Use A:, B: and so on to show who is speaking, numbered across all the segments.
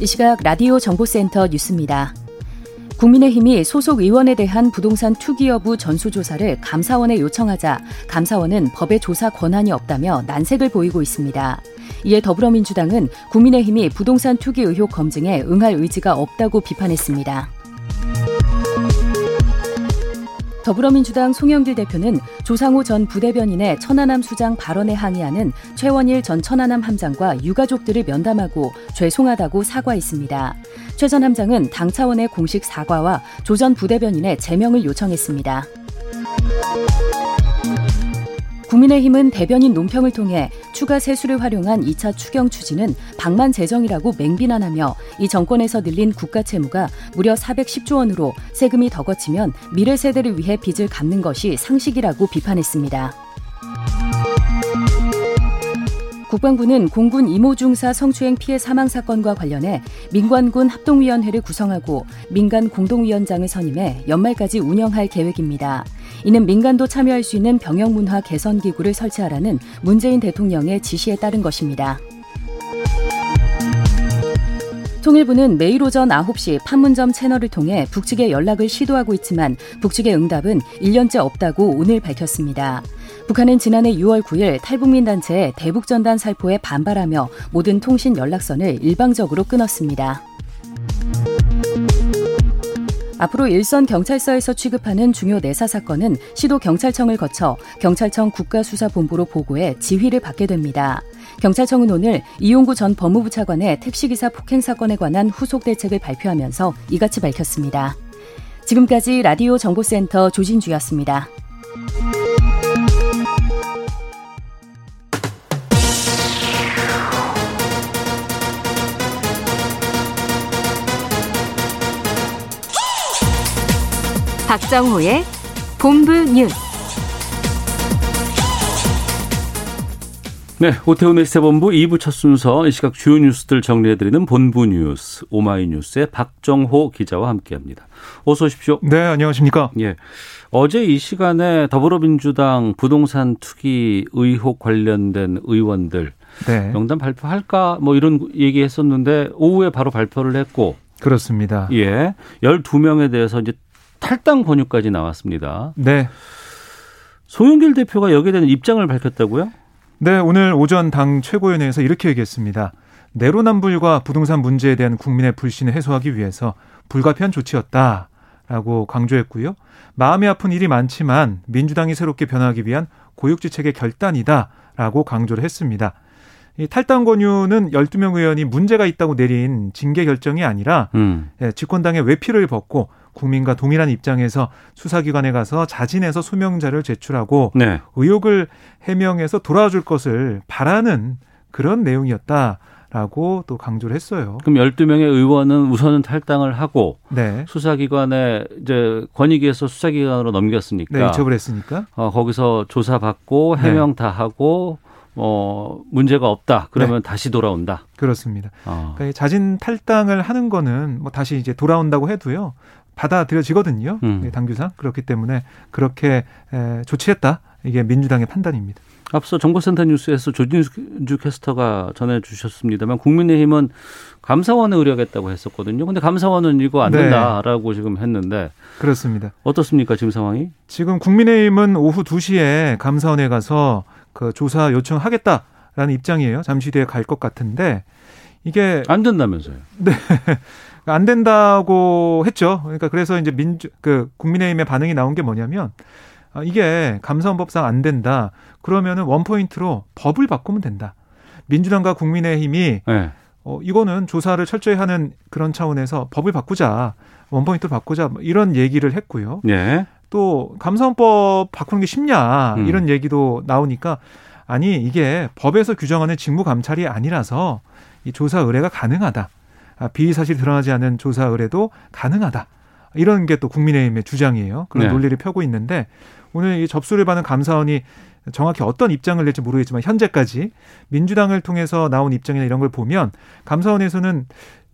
A: 이 시각 라디오 정보센터 뉴스입니다. 국민의힘이 소속 의원에 대한 부동산 투기 여부 전수조사를 감사원에 요청하자 감사원은 법의 조사 권한이 없다며 난색을 보이고 있습니다. 이에 더불어민주당은 국민의힘이 부동산 투기 의혹 검증에 응할 의지가 없다고 비판했습니다. 더불어민주당 송영길 대표는 조상호 전 부대변인의 천안함 수장 발언에 항의하는 최원일 전 천안함 함장과 유가족들을 면담하고 죄송하다고 사과했습니다. 최 전 함장은 당 차원의 공식 사과와 조 전 부대변인의 제명을 요청했습니다. 국민의힘은 대변인 논평을 통해 추가 세수를 활용한 2차 추경 추진은 방만 재정이라고 맹비난하며 이 정권에서 늘린 국가 채무가 무려 410조 원으로 세금이 더 거치면 미래 세대를 위해 빚을 갚는 것이 상식이라고 비판했습니다. 국방부는 공군 이모 중사 성추행 피해 사망 사건과 관련해 민관군 합동위원회를 구성하고 민간 공동위원장을 선임해 연말까지 운영할 계획입니다. 이는 민간도 참여할 수 있는 병영 문화 개선 기구를 설치하라는 문재인 대통령의 지시에 따른 것입니다. 통일부는 매일 오전 9시 판문점 채널을 통해 북측에 연락을 시도하고 있지만 북측의 응답은 1년째 없다고 오늘 밝혔습니다. 북한은 지난해 6월 9일 탈북민 단체의 대북전단 살포에 반발하며 모든 통신 연락선을 일방적으로 끊었습니다. 앞으로 일선 경찰서에서 취급하는 중요 내사 사건은 시도 경찰청을 거쳐 경찰청 국가수사본부로 보고해 지휘를 받게 됩니다. 경찰청은 오늘 이용구 전 법무부 차관의 택시기사 폭행 사건에 관한 후속 대책을 발표하면서 이같이 밝혔습니다. 지금까지 라디오 정보센터 조진주였습니다.
B: 박정호의 본부 뉴스.
C: 네, 오태훈의 시사본부 2부 첫 순서 이 시각 주요 뉴스들 정리해드리는 본부 뉴스 오마이뉴스의 박정호 기자와 함께합니다. 어서 오십시오.
D: 네, 안녕하십니까.
C: 예, 어제 이 시간에 더불어민주당 부동산 투기 의혹 관련된 의원들
D: 네.
C: 명단 발표할까 뭐 이런 얘기했었는데 오후에 바로 발표를 했고
D: 그렇습니다.
C: 예, 12명에 대해서 이제 탈당 권유까지 나왔습니다.
D: 네.
C: 송영길 대표가 여기에 대한 입장을 밝혔다고요?
D: 네, 오늘 오전 당 최고위원회에서 이렇게 얘기했습니다. 내로남불과 부동산 문제에 대한 국민의 불신을 해소하기 위해서 불가피한 조치였다 라고 강조했고요. 마음이 아픈 일이 많지만 민주당이 새롭게 변화하기 위한 고육지책의 결단이다 라고 강조를 했습니다. 이 탈당 권유는 12명 의원이 문제가 있다고 내린 징계 결정이 아니라
C: 음.
D: 예, 집권당의 외피를 벗고 국민과 동일한 입장에서 수사기관에 가서 자진해서 소명자를 제출하고
C: 네.
D: 의혹을 해명해서 돌아줄 것을 바라는 그런 내용이었다 라고 또 강조를 했어요.
C: 그럼 12명의 의원은 우선은 탈당을 하고
D: 네.
C: 수사기관에 이제 권익위에서 수사기관으로 넘겼으니까
D: 네, 이첩을 했으니까.
C: 어, 거기서 조사받고
D: 네.
C: 해명 다 하고 어, 문제가 없다. 그러면 다시 돌아온다.
D: 그렇습니다.
C: 어.
D: 그러니까 이 자진 탈당을 하는 거는 뭐 다시 이제 돌아온다고 해도요. 받아들여지거든요.
C: 음.
D: 네, 당규상. 그렇기 때문에 그렇게 에, 조치했다. 이게 민주당의 판단입니다.
C: 앞서 정보센터 뉴스에서 조진주 캐스터가 전해 주셨습니다만 국민의힘은 감사원에 의뢰하겠다고 했었거든요. 근데 감사원은 이거 안
D: 네.
C: 된다라고 지금 했는데
D: 그렇습니다.
C: 어떻습니까 지금 상황이?
D: 지금 국민의힘은 오후 2시에 감사원에 가서 그 조사 요청하겠다라는 입장이에요. 잠시 뒤에 갈 것 같은데 이게
C: 안 된다면서요?
D: 안 된다고 했죠. 그러니까 그래서 이제 민주 그 국민의힘의 반응이 나온 게 뭐냐면 아, 이게 감사원법상 안 된다. 그러면은 원 포인트로 법을 바꾸면 된다. 민주당과 국민의힘이
C: 네.
D: 어, 이거는 조사를 철저히 하는 그런 차원에서 법을 바꾸자. 원 포인트로 바꾸자. 뭐 이런 얘기를 했고요.
C: 네.
D: 또 감사원법 바꾸는 게 쉽냐
C: 음.
D: 이런 얘기도 나오니까 아니 이게 법에서 규정하는 직무 감찰이 아니라서 이 조사 의뢰가 가능하다. 아, 비위 사실이 드러나지 않은 조사 의뢰도 가능하다. 이런 게 또 국민의힘의 주장이에요. 그런
C: 네.
D: 논리를 펴고 있는데 오늘 이 접수를 받은 감사원이 정확히 어떤 입장을 낼지 모르겠지만 현재까지 민주당을 통해서 나온 입장이나 이런 걸 보면 감사원에서는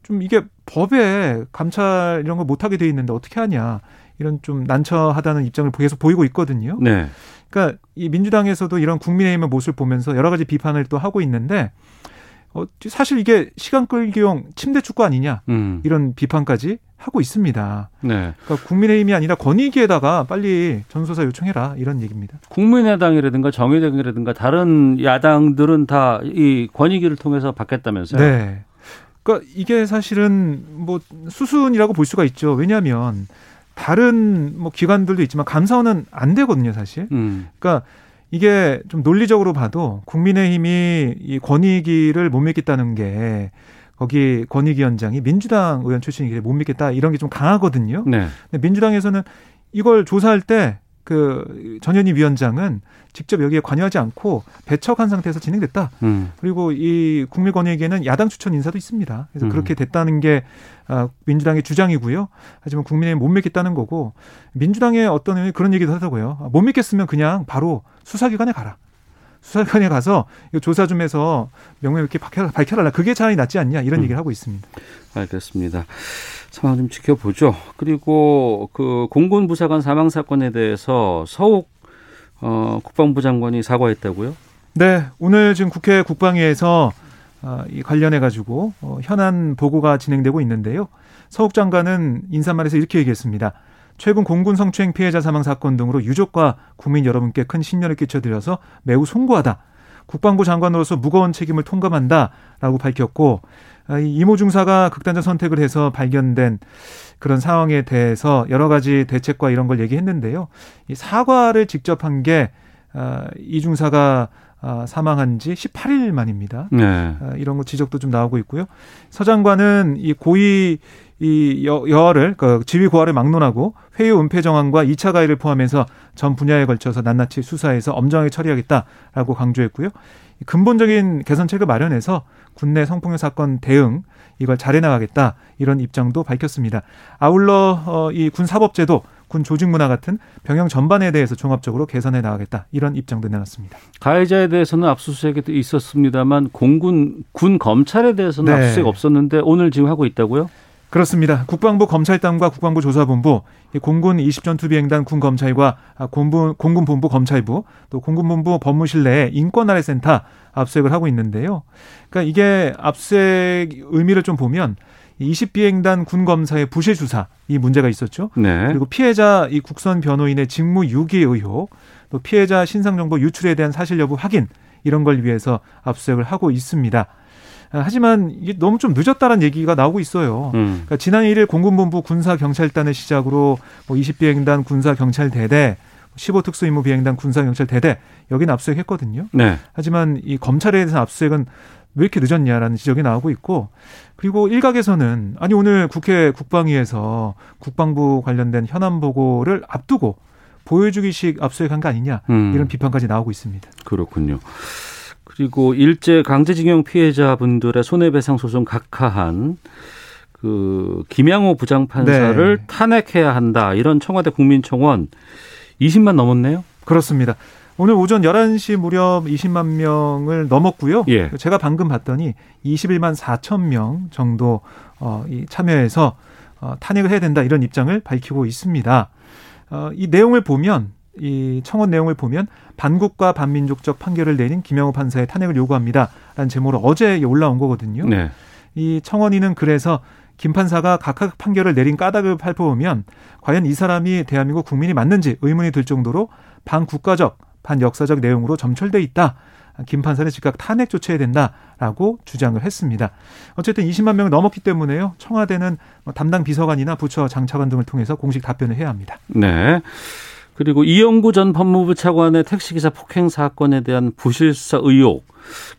D: 좀 이게 법에 감찰 이런 걸 못하게 돼 있는데 어떻게 하냐 이런 좀 난처하다는 입장을 계속 보이고 있거든요.
C: 네.
D: 그러니까 이 민주당에서도 이런 국민의힘의 모습을 보면서 여러 가지 비판을 또 하고 있는데 어, 사실 이게 시간 끌기용 침대 축구 아니냐
C: 음.
D: 이런 비판까지 하고 있습니다.
C: 네.
D: 그러니까 국민의힘이 아니라 권익위에다가 빨리 전수조사 요청해라 이런 얘기입니다.
C: 국민의당이라든가 정의당이라든가 다른 야당들은 다 이 권익위를 통해서 받겠다면서요.
D: 네. 그러니까 이게 사실은 뭐 수순이라고 볼 수가 있죠. 왜냐하면 다른 뭐 기관들도 있지만 감사원은 안 되거든요, 사실.
C: 음.
D: 그러니까 이게 좀 논리적으로 봐도 국민의힘이 이 권익위를 못 믿겠다는 게 거기 권익위원장이 민주당 의원 출신이기 못 믿겠다 이런 게 좀 강하거든요.
C: 네.
D: 근데 민주당에서는 이걸 조사할 때 그 전현희 위원장은 직접 여기에 관여하지 않고 배척한 상태에서 진행됐다.
C: 음.
D: 그리고 이 국민권익위에는 야당 추천 인사도 있습니다. 그래서
C: 음.
D: 그렇게 됐다는 게 아, 민주당의 주장이고요. 하지만 국민의힘 못 믿겠다는 거고 민주당의 어떤 의원이 그런 얘기도 하더라고요. 아, 못 믿겠으면 그냥 바로 수사기관에 가라. 수사기관에 가서 이거 조사 좀 해서 명명하게 밝혀라, 밝혀라. 그게 차라리 낫지 않냐 이런
C: 음.
D: 얘기를 하고 있습니다.
C: 알겠습니다. 상황 좀 지켜보죠. 그리고 그 공군 부사관 사망 사건에 대해서 서욱 어, 국방부 장관이 사과했다고요?
D: 네, 오늘 지금 국회 국방위에서 아, 이 관련해 가지고 어, 현안 보고가 진행되고 있는데요. 서욱 장관은 인사말에서 이렇게 얘기했습니다. 최근 공군 성추행 피해자 사망 사건 등으로 유족과 국민 여러분께 큰 신년을 끼쳐드려서 매우 송구하다. 국방부 장관으로서 무거운 책임을 통감한다라고 밝혔고 아, 이 이모 중사가 극단적 선택을 해서 발견된 그런 상황에 대해서 여러 가지 대책과 이런 걸 얘기했는데요. 이 사과를 직접 한게 아, 이 중사가 아, 사망한 지 18일 만입니다.
C: 네.
D: 아, 이런 거 지적도 좀 나오고 있고요. 서 장관은 이 고의 이 여, 여하를 그 지휘 고하를 막론하고 회유 은폐 정황과 2차 가해를 포함해서 전 분야에 걸쳐서 낱낱이 수사해서 엄정하게 처리하겠다라고 강조했고요. 근본적인 개선책을 마련해서 국내 성폭력 사건 대응 이걸 잘해 나가겠다 이런 입장도 밝혔습니다. 아울러 어, 이 군 사법제도 군 조직 문화 같은 병영 전반에 대해서 종합적으로 개선해 나가겠다 이런 입장도 내놨습니다.
C: 가해자에 대해서는 압수수색이 있었습니다만 공군 군 검찰에 대해서는
D: 네.
C: 압수수색 없었는데 오늘 지금 하고 있다고요?
D: 그렇습니다. 국방부 검찰단과 국방부 조사본부, 이 공군 20전투 비행단 군 검찰과 아, 공군, 공군 본부 검찰부, 또 공군 본부 법무실 내에 인권아래 센터 압수수색을 하고 있는데요. 그러니까 이게 압수수색 의미를 좀 보면 20비행단 군 검사의 부실 수사 이 문제가 있었죠.
C: 네.
D: 그리고 피해자 이 국선 변호인의 직무 유기 의혹, 또 피해자 신상 정보 유출에 대한 사실 여부 확인 이런 걸 위해서 압수수색을 하고 있습니다. 아, 하지만 이게 너무 좀 늦었다는 얘기가 나오고 있어요.
C: 음.
D: 그러니까 지난 1일 공군본부 군사경찰단을 시작으로 뭐 20비행단 군사경찰대대, 15특수임무비행단 군사경찰대대 여기는 압수수색했거든요.
C: 네.
D: 하지만 이 검찰에 대해서 압수수색은 왜 이렇게 늦었냐라는 지적이 나오고 있고 그리고 일각에서는 아니 오늘 국회 국방위에서 국방부 관련된 현안 보고를 앞두고 보여주기식 압수수색한 거 아니냐
C: 음.
D: 이런 비판까지 나오고 있습니다.
C: 그렇군요. 그리고 일제 강제징용 피해자분들의 손해배상 소송 각하한 그 김양호 부장판사를
D: 네.
C: 탄핵해야 한다 이런 청와대 국민청원 20만 넘었네요.
D: 그렇습니다. 오늘 오전 11시 무렵 20만 명을 넘었고요.
C: 예.
D: 제가 방금 봤더니 21만 4천 명 정도 어, 이 참여해서 어, 탄핵을 해야 된다 이런 입장을 밝히고 있습니다. 어, 이 내용을 보면 이 청원 내용을 보면 반국가 반민족적 판결을 내린 김영호 판사의 탄핵을 요구합니다라는 제목으로 어제 올라온 거거든요.
C: 네.
D: 이 청원인은 그래서 김 판사가 각각 판결을 내린 까닭을 살펴보면 과연 이 사람이 대한민국 국민이 맞는지 의문이 들 정도로 반국가적, 반역사적 내용으로 점철돼 있다. 김 판사는 즉각 탄핵 조치해야 된다라고 주장을 했습니다. 어쨌든 20만 명을 넘었기 때문에요. 청와대는 뭐 담당 비서관이나 부처 장차관 등을 통해서 공식 답변을 해야 합니다.
C: 네. 그리고 이영구 전 법무부 차관의 택시기사 폭행 사건에 대한 부실 수사 의혹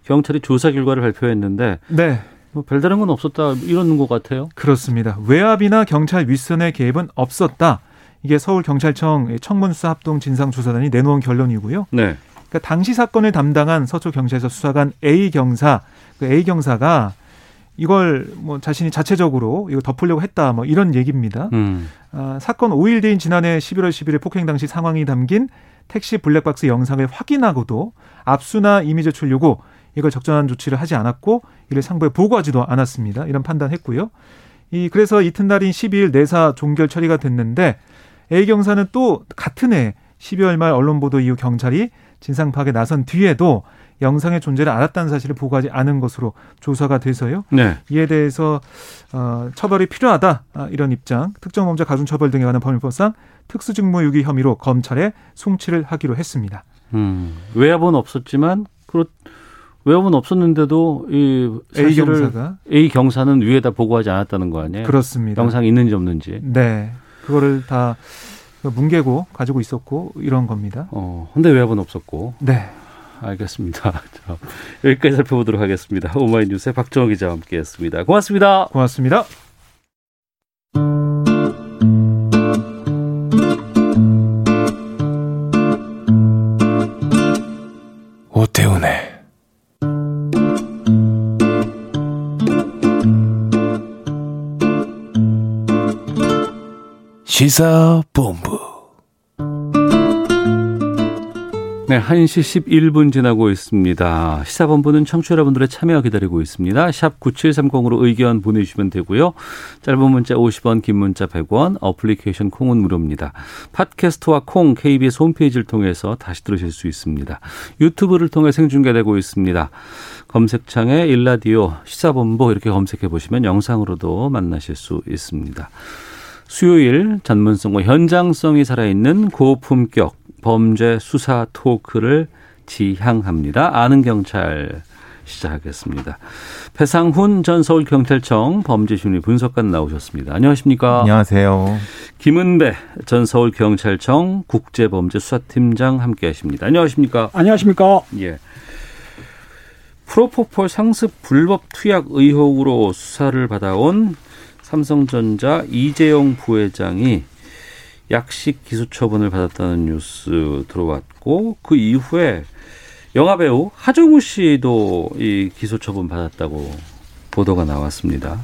C: 경찰이 조사 결과를 발표했는데
D: 네,
C: 뭐 별다른 건 없었다 이러는 것 같아요.
D: 그렇습니다. 외압이나 경찰 윗선의 개입은 없었다. 이게 서울 경찰청 청문수사 합동 진상조사단이 내놓은 결론이고요.
C: 네.
D: 그러니까 당시 사건을 담당한 서초 경찰서 수사관 A 경사, 그 A 경사가 이걸 뭐 자신이 자체적으로 이거 덮으려고 했다 뭐 이런 얘기입니다. 음. 아, 사건 5일 뒤인 지난해 11월 10일에 폭행 당시 상황이 담긴 택시 블랙박스 영상을 확인하고도 압수나 이미 제출 요구 이걸 적절한 조치를 하지 않았고 이를 상부에 보고하지도 않았습니다. 이런 판단했고요. 이 그래서 이튿날인 12일 내사 종결 처리가 됐는데 A 경사는 또 같은 해 12월 말 언론 보도 이후 경찰이 진상 파악에 나선 뒤에도 영상의 존재를 알았다는 사실을 보고하지 않은 것으로 조사가 돼서요. 네. 이에 대해서 어, 처벌이 필요하다 아, 이런 입장, 특정범죄 가중처벌 등에 관한 법률법상 특수직무유기 혐의로 검찰에 송치를 하기로 했습니다.
C: 음, 외압은 없었지만 그렇 외압은 없었는데도 이 A 경사가 A 경사는 위에다 보고하지 않았다는 거 아니에요?
D: 그렇습니다.
C: 영상이 있는지 없는지.
D: 네, 그거를 다 뭉개고 가지고 있었고 이런 겁니다.
C: 어, 근데 외압은 없었고.
D: 네.
C: 알겠습니다. 자, 여기까지 살펴보도록 하겠습니다. 오마이뉴스의 박정호 기자와 함께했습니다. 고맙습니다.
D: 고맙습니다.
E: 오태훈의 시사본부
C: 네, 1시 11분 지나고 있습니다. 시사본부는 청취자 여러분들의 참여 기다리고 있습니다. 샵 9730으로 의견 보내주시면 되고요. 짧은 문자 50원, 긴 문자 100원, 어플리케이션 콩은 무료입니다. 팟캐스트와 콩, KBS 홈페이지를 통해서 다시 들으실 수 있습니다. 유튜브를 통해 생중계되고 있습니다. 검색창에 일라디오, 시사본부 이렇게 검색해 보시면 영상으로도 만나실 수 있습니다. 수요일 전문성과 현장성이 살아있는 고품격 범죄 수사 토크를 지향합니다. 아는 경찰 시작하겠습니다. 배상훈 전 서울경찰청 범죄심리 분석관 나오셨습니다. 안녕하십니까?
F: 안녕하세요.
C: 김은배 전 서울경찰청 국제범죄수사팀장 함께하십니다. 안녕하십니까?
G: 안녕하십니까?
C: 예. 프로포폴 상습 불법 투약 의혹으로 수사를 받아온 삼성전자 이재용 부회장이 약식 기소 처분을 받았다는 뉴스 들어왔고 그 이후에 영화 배우 하정우 씨도 이 기소 처분 받았다고 보도가 나왔습니다.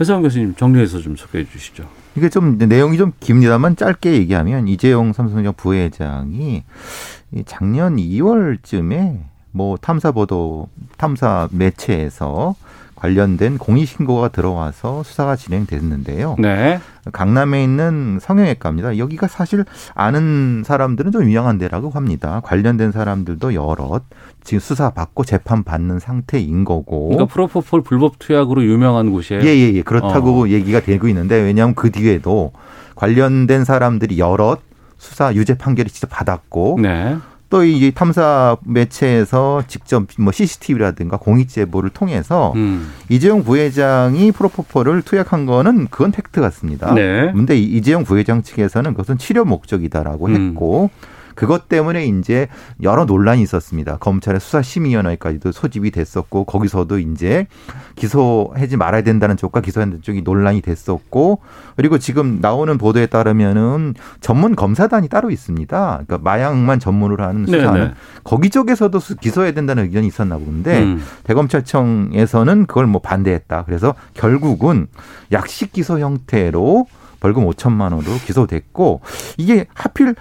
C: 회사원 교수님 정리해서 좀 소개해 주시죠.
F: 이게 좀 내용이 좀 깁니다만 짧게 얘기하면 이재용 삼성전자 부회장이 작년 2월쯤에 뭐 탐사 보도 탐사 매체에서 관련된 공익신고가 들어와서 수사가 진행됐는데요. 네. 강남에 있는 성형외과입니다. 여기가 사실 아는 사람들은 좀 유명한 데라고 합니다. 관련된 사람들도 여럿 지금 수사 받고 재판 받는 상태인 거고.
C: 그러니까 프로포폴 불법 투약으로 유명한 곳이에요.
F: 예예예. 예, 예. 그렇다고 어. 얘기가 되고 있는데 왜냐하면 그 뒤에도 관련된 사람들이 여럿 수사 유죄 판결을 직접 받았고 네. 또 이 탐사 매체에서 직접 뭐 CCTV라든가 공익 제보를 통해서 음. 이재용 부회장이 프로포폴을 투약한 거는 그건 팩트 같습니다. 네. 근데 이재용 부회장 측에서는 그것은 치료 목적이다라고 음. 했고 그것 때문에 이제 여러 논란이 있었습니다. 검찰의 수사심의위원회까지도 소집이 됐었고 거기서도 이제 기소하지 말아야 된다는 쪽과 기소하는 쪽이 논란이 됐었고 그리고 지금 나오는 보도에 따르면은 전문 검사단이 따로 있습니다. 그러니까 마약만 전문으로 하는 네, 수사는 네네. 거기 쪽에서도 기소해야 된다는 의견이 있었나 본데 음. 대검찰청에서는 그걸 뭐 반대했다. 그래서 결국은 약식 기소 형태로 벌금 5천만 원으로 기소됐고 이게 하필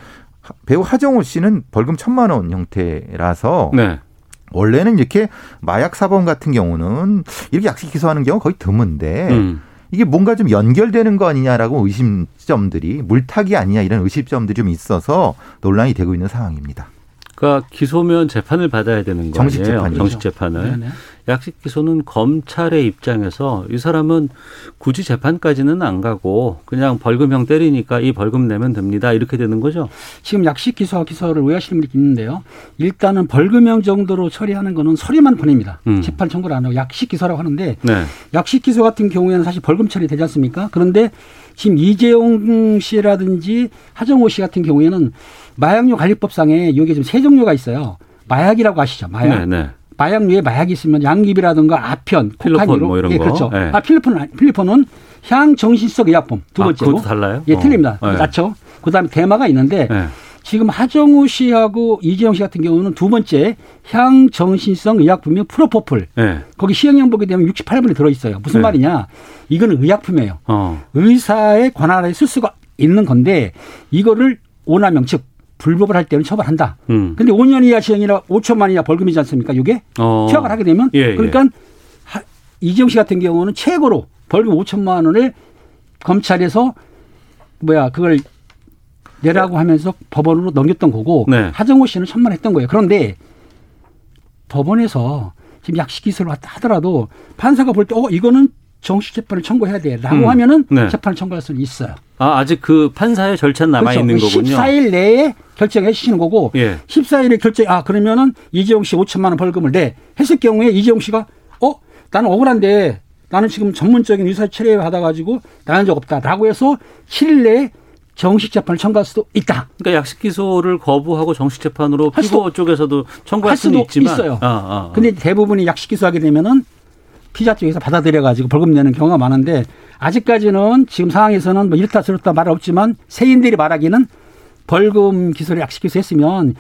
F: 배우 하정우 씨는 벌금 천만 원 형태라서 네. 원래는 이렇게 마약 사범 같은 경우는 이렇게 약식 기소하는 경우 거의 드문데 음. 이게 뭔가 좀 연결되는 거 아니냐라고 의심점들이 물타기 아니냐 이런 의심점들이 좀 있어서 논란이 되고 있는 상황입니다.
C: 그러니까 기소면 재판을 받아야 되는 거 정식? 재판이죠. 정식 재판을. 네네. 약식 기소는 검찰의 입장에서 이 사람은 굳이 재판까지는 안 가고 그냥 벌금형 때리니까 이 벌금 내면 됩니다. 이렇게 되는 거죠.
G: 지금 약식 기소와 기소를 오해하시는 분이 있는데요. 일단은 벌금형 정도로 처리하는 거는 서류만 보냅니다. 음. 재판 청구를 안 하고 약식 기소라고 하는데 네. 약식 기소 같은 경우에는 사실 벌금 처리 되지 않습니까? 그런데 지금 이재용 씨라든지 하정호 씨 같은 경우에는 마약류 관리법상에 여기에 좀세 종류가 있어요. 마약이라고 아시죠? 마약. 네, 네. 마약류에 마약이 있으면 양귀비라든가 아편,
C: 필로폰 뭐 이런
G: 예, 그렇죠. 네. 아 필로폰 필로폰은 향 정신성 의약품 두 아, 번째고.
C: 아, 달라요?
G: 예, 어. 틀립니다. 네. 낮죠. 그다음에 대마가 있는데 네. 지금 하정우 씨하고 이재용 씨 같은 경우는 두 번째 향정신성 의약품인 프로포폴. 네. 거기 시행령 보게 되면 68분이 들어있어요. 무슨 네. 말이냐. 이거는 의약품이에요. 어. 의사의 관할에 쓸 수가 있는 건데 이거를 오남용 즉 불법을 할 때는 처벌한다. 음. 근데 5년 이하 시행이라 5천만 이하 벌금이지 않습니까? 이게 어. 취약을 하게 되면 예, 예. 그러니까 예. 하, 이재용 씨 같은 경우는 최고로 벌금 5천만 원을 검찰에서 뭐야 그걸 내라고 하면서 법원으로 넘겼던 거고 네. 하정우 씨는 천만 했던 거예요. 그런데 법원에서 지금 약식 기소를 하더라도 판사가 볼 때 어 이거는 정식 재판을 청구해야 돼라고 음. 하면은 네. 재판을 청구할 수는 있어요.
C: 아, 아직 그 판사의 절차는 남아 그렇죠. 있는 거군요.
G: 14일 내에 결정해 주시는 거고 예. 14일에 결정 아 그러면은 이재용 씨 5천만 원 벌금을 내 했을 경우에 이재용 씨가 어 나는 억울한데 나는 지금 전문적인 의사 처리를 받아 가지고 나간 적 없다라고 해서 7일 내에 정식 재판을 청구할 수도 있다.
C: 그러니까 약식 기소를 거부하고 정식 재판으로 피고 쪽에서도 청구할 수도 있지만
G: 있어요. 아, 아, 아. 근데 대부분이 약식 기소하게 되면은 피자 쪽에서 받아들여 가지고 벌금 내는 경우가 많은데 아직까지는 지금 상황에서는 뭐 이렇다 저렇다 말 없지만 세인들이 말하기는 벌금 기소를 약식 기소했으면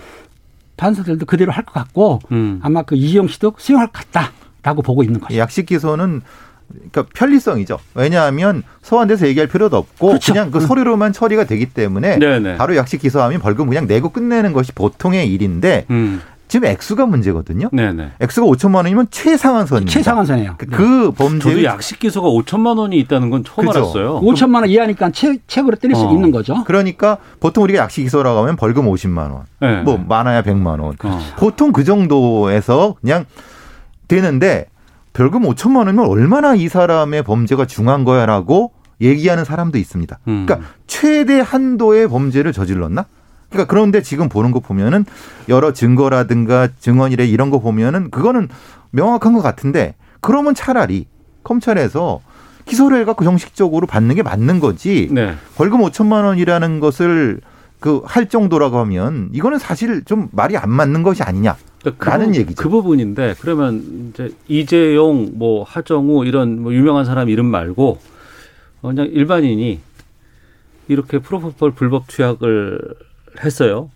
G: 판사들도 그대로 할 것 같고 음. 아마 그 이희영 씨도 수용할 것 같다라고 보고 있는 거죠.
F: 약식 기소는 그러니까 편리성이죠. 왜냐하면 소환돼서 얘기할 필요도 없고 그렇죠. 그냥 그 음. 서류로만 처리가 되기 때문에 네네. 바로 약식 기소하면 벌금 그냥 내고 끝내는 것이 보통의 일인데 음. 지금 액수가 문제거든요. 네네. 액수가 5천만 원이면 최상한선입니다.
G: 최상한선이에요.
F: 그, 네. 그 범죄
C: 저도 약식 기소가 5천만 원이 있다는 건 처음 그죠. 알았어요.
G: 5천만 원 이하니까 책, 책으로 때릴 수 어. 있는 거죠.
F: 그러니까 보통 우리가 약식 기소라고 하면 벌금 50만 원, 네. 뭐 많아야 100만 원. 어. 보통 그 정도에서 그냥 되는데 벌금 5천만 원이면 얼마나 이 사람의 범죄가 중한 거야라고 얘기하는 사람도 있습니다. 음. 그러니까 최대 한도의 범죄를 저질렀나? 그러니까 그런데 지금 보는 거 보면은 여러 증거라든가 증언이래 이런 거 보면은 그거는 명확한 것 같은데 그러면 차라리 검찰에서 기소를 해갖고 정식적으로 받는 게 맞는 거지. 네. 벌금 5천만 원이라는 것을 그 할 정도라고 하면 이거는 사실 좀 말이 안 맞는 것이 아니냐. 그러니까 라는 그, 얘기죠.
C: 그 부분인데 그러면 이제 이재용 뭐 하정우 이런 뭐 유명한 사람 이름 말고 그냥 일반인이 이렇게 프로포폴 불법 투약을 했어요.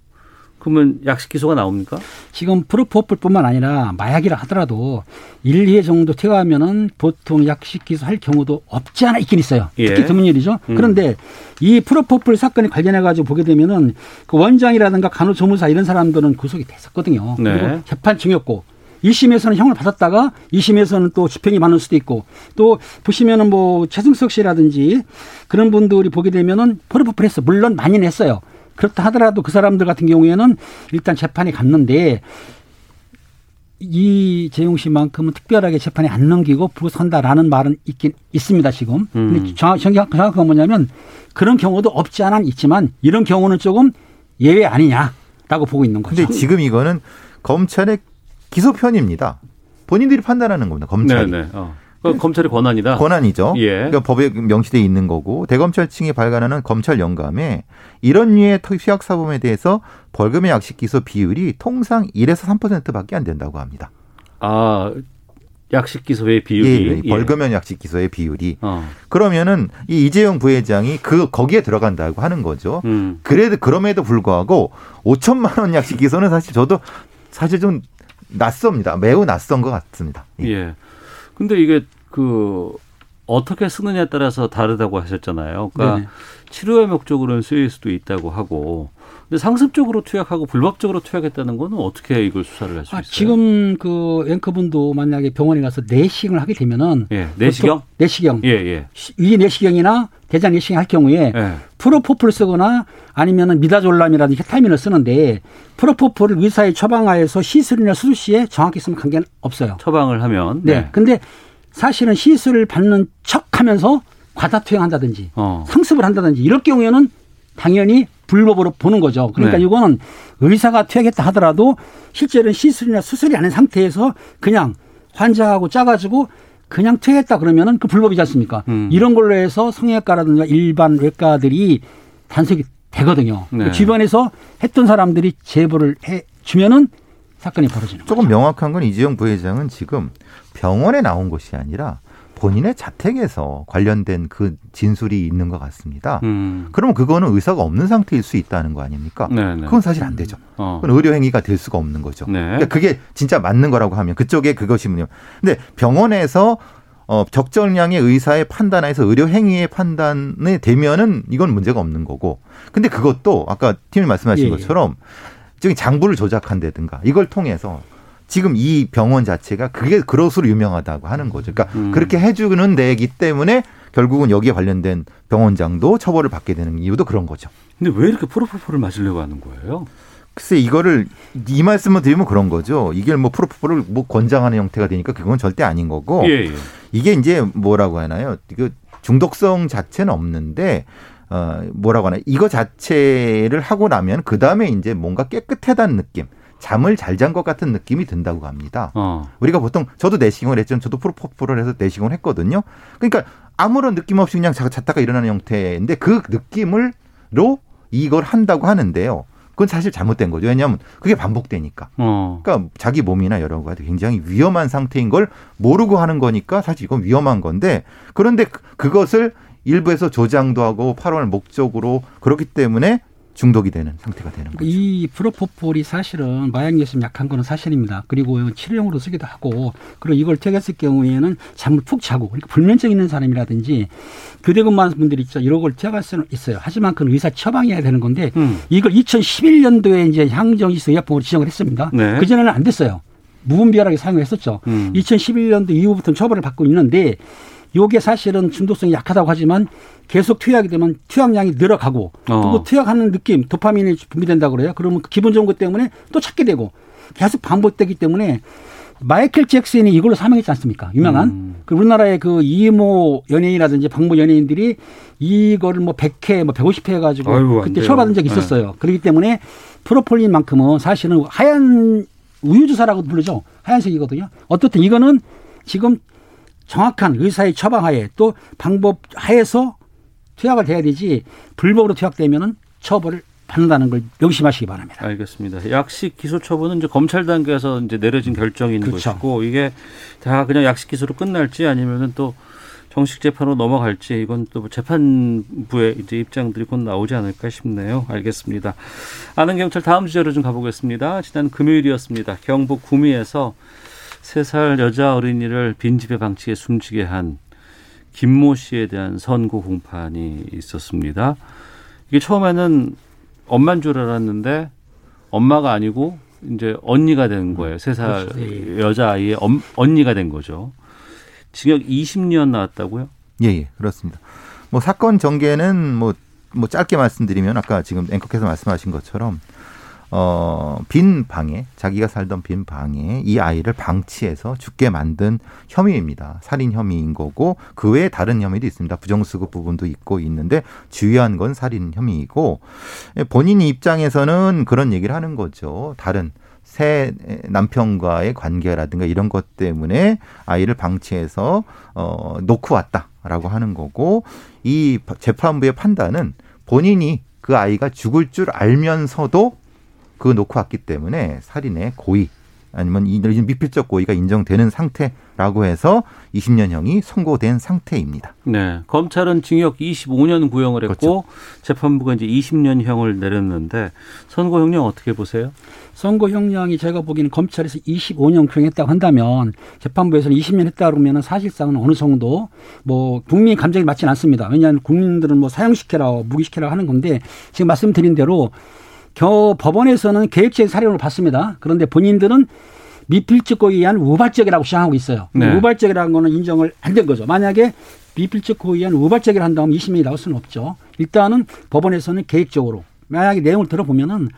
C: 그러면 약식 기소가 나옵니까?
G: 지금 프로포폴뿐만 아니라 마약이라 하더라도 1, 2회 정도 퇴화하면은 보통 약식 기소할 경우도 없지 않아 있긴 있어요. 예. 특히 드문 일이죠. 음. 그런데 이 프로포폴 사건에 관련해 가지고 보게 되면은 그 원장이라든가 간호조무사 이런 사람들은 구속이 됐었거든요. 네. 그리고 재판 중이었고 1심에서는 형을 받았다가 2심에서는 또 집행이 많을 수도 있고 또 보시면은 뭐 최승석 씨라든지 그런 분들이 보게 되면은 프로포폴 했어. 물론 많이 냈어요. 그렇다 하더라도 그 사람들 같은 경우에는 일단 재판에 갔는데 이 재용 씨만큼은 특별하게 재판에 안 넘기고 부선다라는 말은 있긴 있습니다 지금. 음. 근데 정확, 정확한 건 뭐냐면 그런 경우도 없지 않아 있지만 이런 경우는 조금 예외 아니냐라고 보고 있는 거죠.
F: 근데 지금 이거는 검찰의 기소편입니다. 본인들이 판단하는 겁니다. 검찰이. 네네. 어.
C: 그 검찰의 권한이다.
F: 권한이죠. 예. 그러니까 법에 명시돼 있는 거고 대검찰청이 발간하는 검찰 영감에 이런 류의 투약 사범에 대해서 벌금의 약식 기소 비율이 통상 1에서 3%밖에 안 된다고 합니다.
C: 아, 약식 기소의 비율이
F: 예, 예. 벌금형 약식 기소의 비율이 어. 그러면은 이 이재용 부회장이 그 거기에 들어간다고 하는 거죠. 음. 그래도 그럼에도 불구하고 5천만 원 약식 기소는 사실 저도 사실 좀 낯섭니다. 매우 낯선 것 같습니다.
C: 예. 예. 근데 이게 그 어떻게 쓰느냐에 따라서 다르다고 하셨잖아요. 그러니까 네네. 치료의 목적으로는 쓰일 수도 있다고 하고 근데 상습적으로 투약하고 불법적으로 투약했다는 거는 어떻게 이걸 수사를 할수 아, 있어요?
G: 지금 그 앵커분도 만약에 병원에 가서 내시경을 하게 되면은
C: 예, 내시경?
G: 내시경. 예, 예. 위 내시경이나 대장 내시경 할 경우에 예. 프로포폴 쓰거나 아니면은 미다졸람이라든지 케타민을 쓰는데 프로포폴을 의사의 처방하에서 시술이나 수술 시에 정확히 쓰면 관계는 없어요.
C: 처방을 하면.
G: 네. 네. 근데 사실은 시술을 받는 척하면서 과다 투영한다든지 어. 상습을 한다든지 이럴 경우에는 당연히 불법으로 보는 거죠. 그러니까 네. 이거는 의사가 투약했다 하더라도 실제로는 시술이나 수술이 아닌 상태에서 그냥 환자하고 짜가지고 그냥 투약했다 그러면은 그 불법이지 않습니까? 음. 이런 걸로 해서 성형외과라든가 일반 외과들이 단속이 되거든요. 네. 그 주변에서 했던 사람들이 제보를 해 주면은 사건이 벌어지는
F: 조금
G: 거죠.
F: 명확한 건 이재용 부회장은 지금 병원에 나온 것이 아니라 본인의 자택에서 관련된 그 진술이 있는 것 같습니다. 음. 그러면 그거는 의사가 없는 상태일 수 있다는 거 아닙니까? 네네. 네. 그건 사실 안 되죠. 어. 그건 의료 행위가 될 수가 없는 거죠. 네. 그러니까 그게 진짜 맞는 거라고 하면 그쪽에 그것이군요. 근데 병원에서 어, 적절량의 의사의 판단에서 의료 행위의 판단에 되면은 이건 문제가 없는 거고. 근데 그것도 아까 팀이 말씀하신 예. 것처럼 지금 장부를 조작한다든가 이걸 통해서 지금 이 병원 자체가 그게 그것으로 유명하다고 하는 거죠. 그러니까 음. 그렇게 해주는 데이기 때문에 결국은 여기에 관련된 병원장도 처벌을 받게 되는 이유도 그런 거죠.
C: 근데 왜 이렇게 프로포폴을 맞으려고 하는 거예요?
F: 글쎄 이거를 이 말씀을 드리면 그런 거죠. 이게 뭐 프로포폴을 뭐 권장하는 형태가 되니까 그건 절대 아닌 거고 예, 예. 이게 이제 뭐라고 하나요? 이거 중독성 자체는 없는데 어 뭐라고 하나 이거 자체를 하고 나면 그 다음에 이제 뭔가 깨끗하다는 느낌. 잠을 잘 잔 것 같은 느낌이 든다고 합니다. 어. 우리가 보통 저도 내시경을 했죠. 저도 프로포폴을 해서 내시경을 했거든요. 그러니까 아무런 느낌 없이 그냥 잤다가 일어나는 형태인데 그 느낌을로 이걸 한다고 하는데요. 그건 사실 잘못된 거죠. 왜냐하면 그게 반복되니까. 어. 그러니까 자기 몸이나 여러 가지 굉장히 위험한 상태인 걸 모르고 하는 거니까 사실 이건 위험한 건데 그런데 그, 그것을 일부에서 조장도 하고 팔원을 목적으로 그렇기 때문에 중독이 되는 상태가 되는 거죠.
G: 이 프로포폴이 사실은 마약류성 약한 거는 사실입니다. 그리고 치료용으로 쓰기도 하고 그리고 이걸 퇴했을 경우에는 잠을 푹 자고 그러니까 불면증 있는 사람이라든지 교대 근무하는 분들이 있죠. 이런 걸 퇴학할 수는 있어요. 하지만 그건 의사 처방해야 되는 건데 음. 이걸 2011년도에 이제 향정지수 의약품으로 지정을 했습니다. 네. 그전에는 안 됐어요. 무분별하게 사용했었죠. 음. 2011년도 이후부터는 처벌을 받고 있는데 요게 사실은 중독성이 약하다고 하지만 계속 투약이 되면 투약량이 늘어가고 어. 또 투약하는 느낌 도파민이 분비된다고 그래요. 그러면 기분 좋은 것 때문에 또 찾게 되고 계속 반복되기 때문에 마이클 잭슨이 이걸로 사망했지 않습니까? 유명한. 음. 그 우리나라의 그 이모 연예인이라든지 박모 연예인들이 이거를 뭐 100회, 뭐 150회 해가지고 아이고, 그때 처벌받은 적이 네. 있었어요. 네. 그렇기 때문에 프로폴린만큼은 사실은 하얀 우유주사라고 부르죠. 하얀색이거든요. 어떻든 이거는 지금 정확한 의사의 처방하에 또 방법 하에서 투약을 해야 되지 불법으로 투약되면은 처벌을 받는다는 걸 명심하시기 바랍니다.
C: 알겠습니다. 약식 기소 처분은 이제 검찰 단계에서 이제 내려진 결정인 그렇죠. 것이고 이게 다 그냥 약식 기소로 끝날지 아니면은 또 정식 재판으로 넘어갈지 이건 또 재판부의 이제 입장들이 곧 나오지 않을까 싶네요. 알겠습니다. 아는 경찰 다음 주제로 좀 가보겠습니다. 지난 금요일이었습니다. 경북 구미에서 3살 여자 어린이를 빈집에 방치해 숨지게 한 김모 씨에 대한 선고 공판이 있었습니다. 이게 처음에는 엄만 줄 알았는데 엄마가 아니고 이제 언니가 된 거예요. 3살 여자 아이의 엄, 언니가 된 거죠. 징역 20년 나왔다고요?
F: 예, 예, 그렇습니다. 뭐 사건 전개는 뭐, 뭐 짧게 말씀드리면 아까 지금 앵커께서 말씀하신 것처럼 어, 빈 방에, 자기가 살던 빈 방에 이 아이를 방치해서 죽게 만든 혐의입니다. 살인 혐의인 거고, 그 외에 다른 혐의도 있습니다. 부정수급 부분도 있고 있는데, 주요한 건 살인 혐의이고, 본인 입장에서는 그런 얘기를 하는 거죠. 다른 새 남편과의 관계라든가 이런 것 때문에 아이를 방치해서, 어, 놓고 왔다라고 하는 거고, 이 재판부의 판단은 본인이 그 아이가 죽을 줄 알면서도 그거 놓고 왔기 때문에 살인의 고의 아니면 이 미필적 고의가 인정되는 상태라고 해서 20년형이 선고된 상태입니다.
C: 네. 검찰은 징역 25년 구형을 했고 그렇죠. 재판부가 이제 20년형을 내렸는데 선고 형량 어떻게 보세요?
G: 선고 형량이 제가 보기에는 검찰에서 25년 구형했다고 한다면 재판부에서는 20년 했다 그러면 사실상은 어느 정도 뭐 국민 감정이 맞지는 않습니다. 왜냐하면 국민들은 뭐 사형시켜라 무기시켜라 하는 건데 지금 말씀드린 대로 겨 법원에서는 계획적 사령을 받습니다. 그런데 본인들은 미필적 고의에 의한 우발적이라고 주장하고 있어요. 네. 우발적이라는 거는 인정을 안 된 거죠. 만약에 미필적 고의에 의한 우발적이라 한다면 20년이 나올 수는 없죠. 일단은 법원에서는 계획적으로 만약에 내용을 들어보면은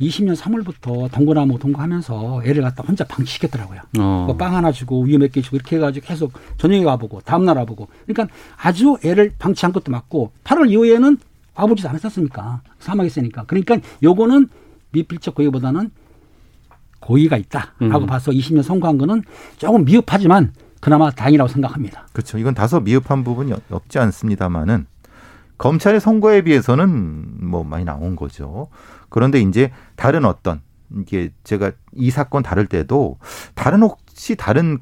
G: 20년 3월부터 동거나무 동거하면서 애를 갖다 혼자 방치시켰더라고요. 어. 뭐 빵 하나 주고 우유 몇 개 주고 이렇게 해가지고 계속 저녁에 와보고 다음날 와보고. 그러니까 아주 애를 방치한 것도 맞고 8월 이후에는 와보지도 않았었습니까? 사망했으니까. 그러니까 요거는 미필적 고의보다는 고의가 있다라고 음. 봐서 20년 선고한 거는 조금 미흡하지만 그나마 다행이라고 생각합니다.
F: 그렇죠. 이건 다소 미흡한 부분이 없지 않습니다만은 검찰의 선고에 비해서는 뭐 많이 나온 거죠. 그런데 이제 다른 어떤 이게 제가 이 사건 다룰 때도 다른 혹시 다른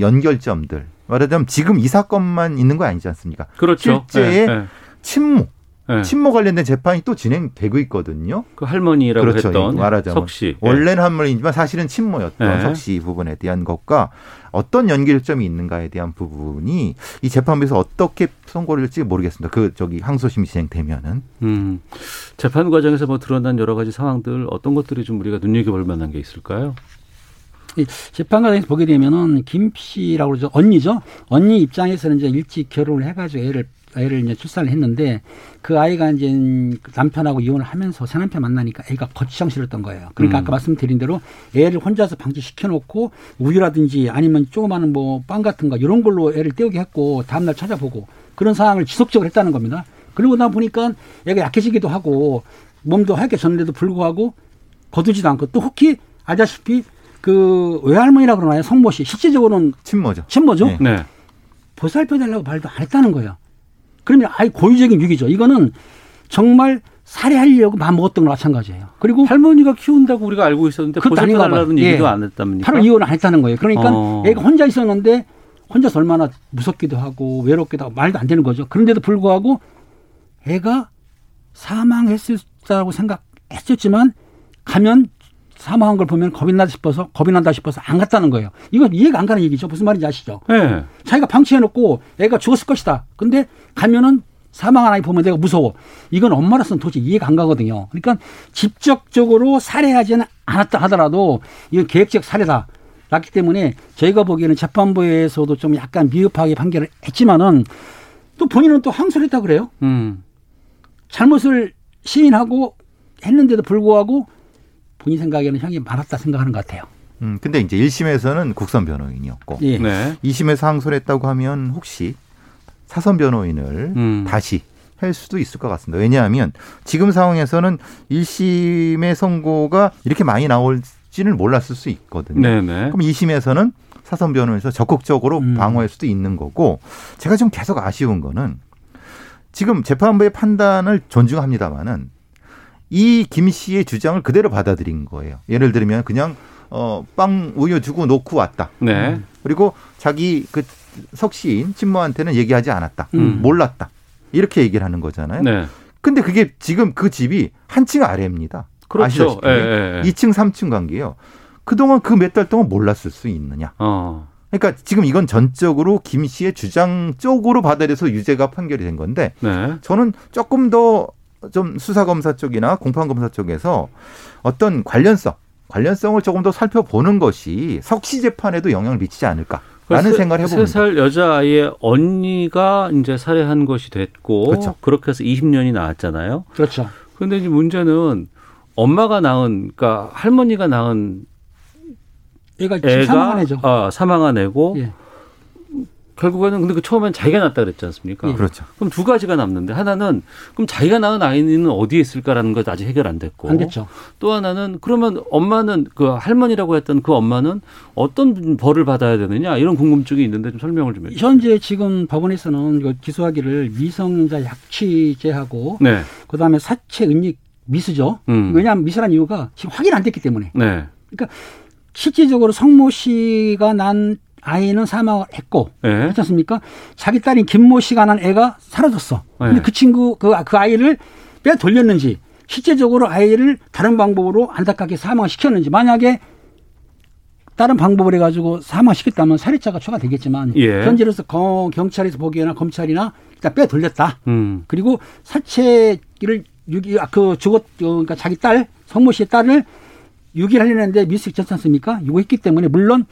F: 연결점들 말하자면 지금 이 사건만 있는 거 아니지 않습니까?
C: 그렇죠.
F: 실제의 네, 네. 침묵. 네. 친모 관련된 재판이 또 진행되고 있거든요.
C: 그 할머니라고
F: 그렇죠.
C: 했던
F: 말하자면
C: 석씨.
F: 원래는 할머니지만 사실은 친모였던 네. 석씨 부분에 대한 것과 어떤 연결점이 있는가에 대한 부분이 이 재판부에서 어떻게 선고를 할지 모르겠습니다. 그 저기 항소심이 진행되면은. 음.
C: 재판 과정에서 뭐 드러난 여러 가지 상황들 어떤 것들이 좀 우리가 눈여겨볼 만한 게 있을까요?
G: 재판 과정에서 보게 되면은 김 씨라고 그러죠. 언니죠. 언니 입장에서는 이제 일찍 결혼을 해가지고 애를 애를 이제 출산을 했는데 그 아이가 이제 남편하고 이혼을 하면서 새 남편 만나니까 애가 거치장 싫었던 거예요. 그러니까 음. 아까 말씀드린 대로 애를 혼자서 방치시켜 놓고 우유라든지 아니면 조그마한 뭐 빵 같은 거 이런 걸로 애를 때우게 했고 다음날 찾아보고 그런 상황을 지속적으로 했다는 겁니다. 그리고 나 보니까 애가 약해지기도 하고 몸도 하얗게 졌는데도 불구하고 거두지도 않고 또 혹히 알다시피 그 외할머니라 그러나요? 성모 씨 실제적으로는
F: 친모죠.
G: 친모죠. 네. 네. 보살펴달라고 말도 안 했다는 거예요. 그러면 아예 고의적인 유기죠. 이거는 정말 살해하려고 마음 먹었던 거 마찬가지예요.
C: 그리고 할머니가 키운다고 우리가 알고 있었는데 보살펴달라는 예. 얘기도 안 했답니까?
G: 바로 이혼을 안 했다는 거예요. 그러니까 어. 애가 혼자 있었는데 혼자서 얼마나 무섭기도 하고 외롭기도 하고 말도 안 되는 거죠. 그런데도 불구하고 애가 사망했을다고 생각했었지만 가면 사망한 걸 보면 겁이 나다 싶어서 겁이 난다 싶어서 안 갔다는 거예요. 이거 이해가 안 가는 얘기죠. 무슨 말인지 아시죠? 네. 자기가 방치해놓고 애가 죽었을 것이다. 근데 가면은 사망한 아이 보면 내가 무서워. 이건 엄마로서는 도저히 이해가 안 가거든요. 그러니까 직접적으로 살해하지는 않았다 하더라도 이건 계획적 살해다. 랐기 때문에 저희가 보기에는 재판부에서도 좀 약간 미흡하게 판결을 했지만은 또 본인은 또 항소를 했다 그래요. 음. 잘못을 시인하고 했는데도 불구하고 본인 생각에는 형이 많았다 생각하는 것 같아요.
F: 음, 근데 이제 1심에서는 국선 변호인이었고 예. 네. 2심에서 항소를 했다고 하면 혹시 사선 변호인을 음. 다시 할 수도 있을 것 같습니다. 왜냐하면 지금 상황에서는 1심의 선고가 이렇게 많이 나올지는 몰랐을 수 있거든요. 네네. 네. 그럼 2심에서는 사선 변호에서 적극적으로 음. 방어할 수도 있는 거고 제가 좀 계속 아쉬운 거는 지금 재판부의 판단을 존중합니다마는 이 김 씨의 주장을 그대로 받아들인 거예요. 예를 들면 그냥 어, 빵 우유 주고 놓고 왔다. 네. 그리고 자기 그 석시인 친모한테는 얘기하지 않았다. 음. 몰랐다. 이렇게 얘기를 하는 거잖아요. 네. 근데 그게 지금 그 집이 한층 아래입니다. 그렇죠. 아시다시피 예, 예, 예. 2층, 3층 관계예요. 그동안 그 몇 달 동안 몰랐을 수 있느냐. 어. 그러니까 지금 이건 전적으로 김 씨의 주장 쪽으로 받아들여서 유죄가 판결이 된 건데 네. 저는 조금 더 좀 수사 검사 쪽이나 공판 검사 쪽에서 어떤 관련성, 관련성을 조금 더 살펴보는 것이 석시 재판에도 영향을 미치지 않을까. 라는 세, 생각을 해봅니다.
C: 세살 여자아이의 언니가 이제 살해한 것이 됐고 그렇죠. 그렇게 해서 20년이 나왔잖아요.
G: 그렇죠.
C: 그런데 이제 문제는 엄마가 낳은 그러니까 할머니가 낳은
G: 애가, 애가 사망한 애죠.
C: 아, 사망한 애고 예. 결국에는 근데 그 처음엔 자기가 낳았다 그랬지 않습니까?
F: 네. 그렇죠.
C: 그럼 두 가지가 남는데 하나는 그럼 자기가 낳은 아이는 어디에 있을까라는 것 아직 해결 안 됐고
G: 안 됐죠.
C: 또 하나는 그러면 엄마는 그 할머니라고 했던 그 엄마는 어떤 벌을 받아야 되느냐 이런 궁금증이 있는데 좀 설명을 좀 해주세요.
G: 현재 지금 법원에서는 이거 기소하기를 미성년자 약취죄하고 네. 그다음에 사체 은닉 미수죠. 음. 왜냐하면 미수란 이유가 지금 확인 안 됐기 때문에. 네. 그러니까 실질적으로 성모 씨가 난 아이는 사망을 했고 네. 그렇지 않습니까? 자기 딸인 김모 씨가 난 애가 사라졌어. 근데 네. 그 친구 그, 그 아이를 빼 돌렸는지 실제적으로 아이를 다른 방법으로 안타깝게 사망시켰는지 만약에 다른 방법을 해가지고 사망시켰다면 살해자가 추가되겠지만 예. 현재로서 경찰에서 보기에나 검찰이나 일단 빼 돌렸다. 음. 그리고 사체를 유기 아, 그 죽었 어, 그러니까 자기 딸 성모 씨의 딸을 유기하려는데 미스있지 않습니까? 이거 했기 때문에 물론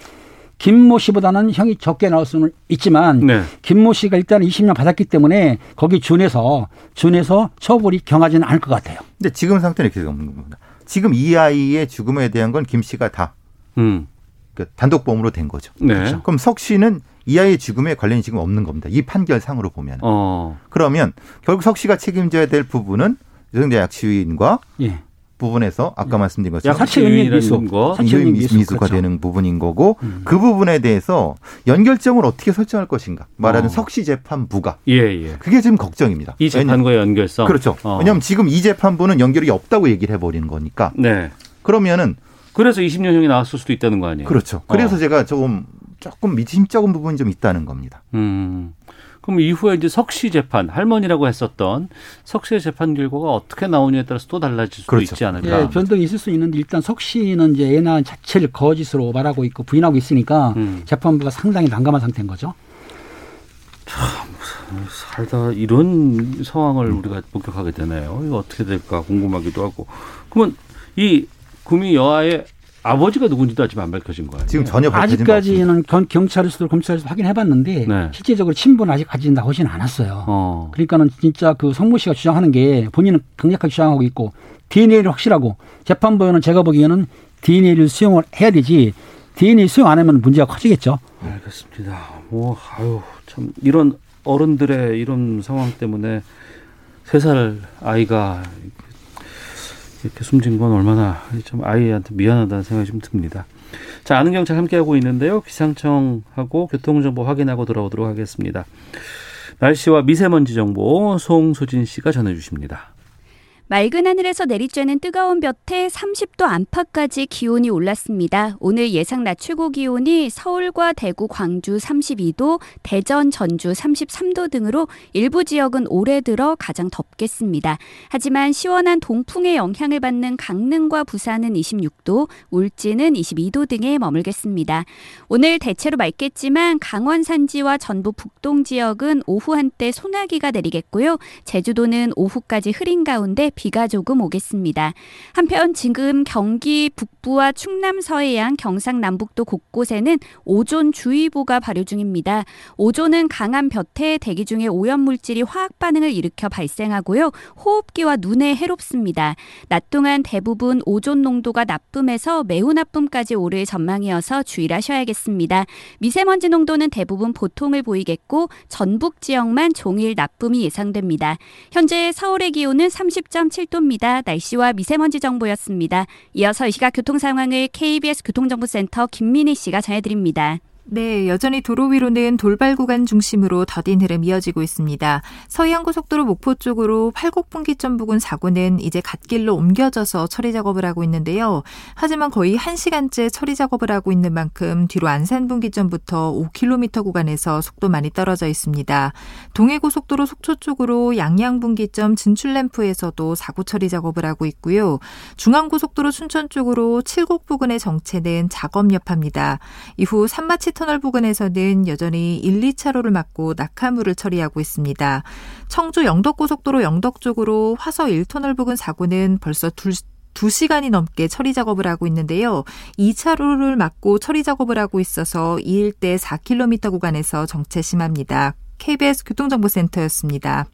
G: 김모 씨보다는 형이 적게 나올 수는 있지만 네. 김모 씨가 일단 20년 받았기 때문에 거기 준해서 준해서 처벌이 경하지는 않을 것 같아요.
F: 근데 지금 상태는 이렇게 되는 겁니다. 지금 이 아이의 죽음에 대한 건 김 씨가 다 음. 그 단독범으로 된 거죠. 네. 그렇죠? 그럼 석 씨는 이 아이의 죽음에 관련이 지금 없는 겁니다. 이 판결상으로 보면. 어. 그러면 결국 석 씨가 책임져야 될 부분은 유성재 약취인과 예. 부분에서 아까 예. 말씀드린 것처럼
G: 사체 유인 미수,
F: 유인 미수가 그렇죠. 되는 부분인 거고 음. 그 부분에 대해서 연결점을 어떻게 설정할 것인가 말하는 어. 석시 재판부가 예, 예. 그게 지금 걱정입니다.
C: 이 재판과의 연결성
F: 그렇죠. 어. 왜냐하면 지금 이 재판부는 연결이 없다고 얘기를 해버리는 거니까. 네. 그러면은
C: 그래서 20년형이 나왔을 수도 있다는 거 아니에요?
F: 그렇죠. 그래서 어. 제가 조금 조금 미심쩍은 부분이 좀 있다는 겁니다.
C: 음. 그럼 이후에 이제 석시 재판 할머니라고 했었던 석시 재판 결과가 어떻게 나오냐에 따라서 또 달라질 수도 그렇죠. 있지 않을까?
G: 예, 변동이 있을 수 있는데 일단 석시는 이제 애나 자체를 거짓으로 말하고 있고 부인하고 있으니까 음. 재판부가 상당히 난감한 상태인 거죠.
C: 참 살다 이런 상황을 우리가 목격하게 되네요. 이거 어떻게 될까 궁금하기도 하고. 그러면 이 구미 여아의 아버지가 누군지도 아직 안 밝혀진 거예요.
F: 지금 전혀
G: 밝혀진 아직까지는 경찰에서도 검찰에서 확인해봤는데 네. 실제적으로 친분 아직 가진다 하지는 않았어요. 어. 그러니까는 진짜 그 성모 씨가 주장하는 게 본인은 강력하게 주장하고 있고 DNA를 확실하고 재판부에는 제가 보기에는 DNA를 수용을 해야 되지 DNA 수용 안 하면 문제가 커지겠죠.
C: 알겠습니다. 뭐 아유 참 이런 어른들의 이런 상황 때문에 세 살 아이가 이렇게 숨진 건 얼마나 좀 아이한테 미안하다는 생각이 좀 듭니다. 자, 아는 경찰 함께하고 있는데요. 기상청하고 교통정보 확인하고 돌아오도록 하겠습니다. 날씨와 미세먼지 정보 송소진 씨가 전해주십니다.
H: 맑은 하늘에서 내리쬐는 뜨거운 볕에 30도 안팎까지 기온이 올랐습니다. 오늘 예상 낮 최고 기온이 서울과 대구, 광주 32도, 대전, 전주 33도 등으로 일부 지역은 올해 들어 가장 덥겠습니다. 하지만 시원한 동풍의 영향을 받는 강릉과 부산은 26도, 울진은 22도 등에 머물겠습니다. 오늘 대체로 맑겠지만 강원 산지와 전북 북동 지역은 오후 한때 소나기가 내리겠고요. 제주도는 오후까지 흐린 가운데 비가 조금 오겠습니다. 한편 지금 경기 북부와 충남 서해안, 경상 남북도 곳곳에는 오존 주의보가 발효 중입니다. 오존은 강한 볕에 대기 중에 오염 물질이 화학 반응을 일으켜 발생하고요. 호흡기와 눈에 해롭습니다. 낮 동안 대부분 오존 농도가 나쁨에서 매우 나쁨까지 오를 전망이어서 주의를 하셔야겠습니다. 미세먼지 농도는 대부분 보통을 보이겠고 전북 지역만 종일 나쁨이 예상됩니다. 현재 서울의 기온은 30. 10.7도입니다. 날씨와 미세먼지 정보였습니다. 이어서 이 시각 교통 상황을 KBS 교통정보센터 김민희 씨가 전해드립니다.
I: 네, 여전히 도로 위로는 돌발 구간 중심으로 더딘 흐름 이어지고 있습니다. 서해안고속도로 목포 쪽으로 팔곡분기점 부근 사고는 이제 갓길로 옮겨져서 처리 작업을 하고 있는데요. 하지만 거의 1시간째 처리 작업을 하고 있는 만큼 뒤로 안산분기점부터 5km 구간에서 속도 많이 떨어져 있습니다. 동해고속도로 속초 쪽으로 양양분기점 진출램프에서도 사고 처리 작업을 하고 있고요. 중앙고속도로 춘천 쪽으로 칠곡 부근의 정체는 작업 여파입니다. 이후 산마치 터널 부근에서는 여전히 1, 2차로를 막고 낙하물을 처리하고 있습니다. 청주 영덕고속도로 영덕 쪽으로 화서 1터널 부근 사고는 벌써 둘 2시간이 넘게 처리 작업을 하고 있는데요. 2차로를 막고 처리 작업을 하고 있어서 이 일대 4km 구간에서 정체 심합니다. KBS 교통정보센터였습니다.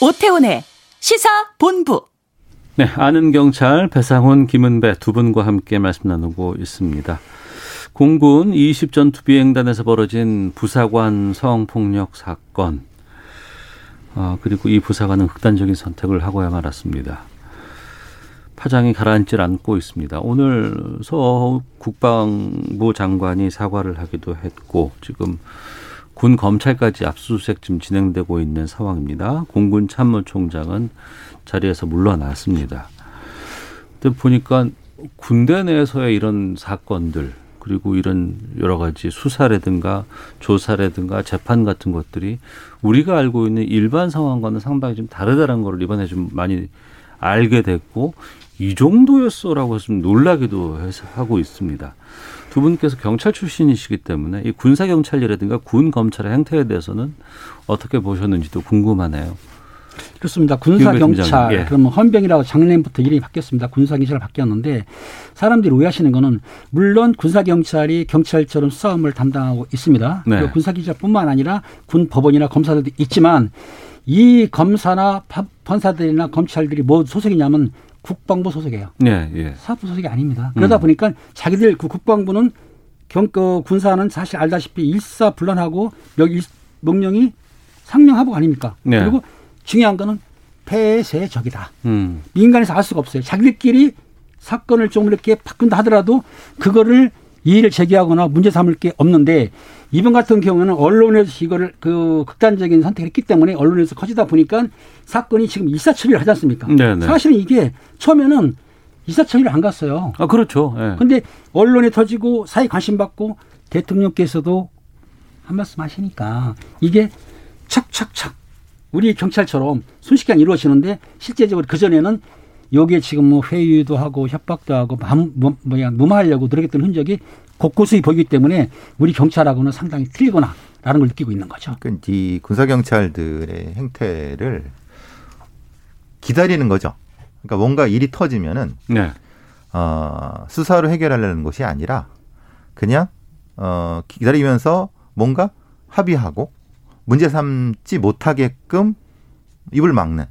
J: 오태훈의 시사 본부
C: 네, 아는 경찰 배상훈, 김은배 두 분과 함께 말씀 나누고 있습니다. 공군 20전투 비행단에서 벌어진 부사관 성폭력 사건. 아, 그리고 이 부사관은 극단적인 선택을 하고야 말았습니다. 파장이 가라앉질 않고 있습니다. 오늘 서 국방부 장관이 사과를 하기도 했고 지금 군 검찰까지 압수수색 지금 진행되고 있는 상황입니다. 공군 참모총장은 자리에서 물러났습니다. 근데 보니까 군대 내에서의 이런 사건들 그리고 이런 여러 가지 수사라든가 조사라든가 재판 같은 것들이 우리가 알고 있는 일반 상황과는 상당히 좀 다르다는 걸 이번에 좀 많이 알게 됐고 이 정도였어라고 좀 놀라기도 해서 하고 있습니다. 두 분께서 경찰 출신이시기 때문에 이 군사 경찰이라든가 군 검찰의 행태에 대해서는 어떻게 보셨는지도 궁금하네요.
G: 그렇습니다. 군사 경찰 예. 그러면 헌병이라고 작년부터 이름이 바뀌었습니다. 군사 경찰 바뀌었는데 사람들이 오해하시는 거는 물론 군사 경찰이 경찰처럼 수사업무를 담당하고 있습니다. 네. 군사 경찰뿐만 아니라 군 법원이나 검사들도 있지만 이 검사나 판사들이나 검찰들이 뭐 소속이냐면 국방부 소속이에요. 네, 예. 사업부 소속이 아닙니다. 그러다 음. 보니까 자기들 그 국방부는 경, 그 군사는 사실 알다시피 일사불란하고 명령이 상명하복 아닙니까? 네. 그리고 중요한 거는 폐쇄적이다. 음. 민간에서 알 수가 없어요. 자기들끼리 사건을 좀 이렇게 바꾼다 하더라도 그거를 이의를 제기하거나 문제 삼을 게 없는데 이번 같은 경우는 언론에서 이거를 그 극단적인 선택을 했기 때문에 언론에서 커지다 보니까 사건이 지금 일사처리를 하지 않습니까? 네네. 사실은 이게 처음에는 일사처리를 안 갔어요.
C: 아 그렇죠.
G: 네. 근데 언론에 터지고 사회 관심 받고 대통령께서도 한 말씀 하시니까 이게 착착착 우리 경찰처럼 순식간에 이루어지는데 실제적으로 그 전에는 여기에 지금 뭐 회유도 하고 협박도 하고 뭐, 뭐야 무마하려고 노력했던 흔적이 곳곳에 보이기 때문에 우리 경찰하고는 상당히 틀리거나 라는 걸 느끼고 있는 거죠.
F: 그러니까 이 군사 경찰들의 행태를 기다리는 거죠. 그러니까 뭔가 일이 터지면은 네. 어, 수사로 해결하려는 것이 아니라 그냥 어, 기다리면서 뭔가 합의하고 문제 삼지 못하게끔 입을 막는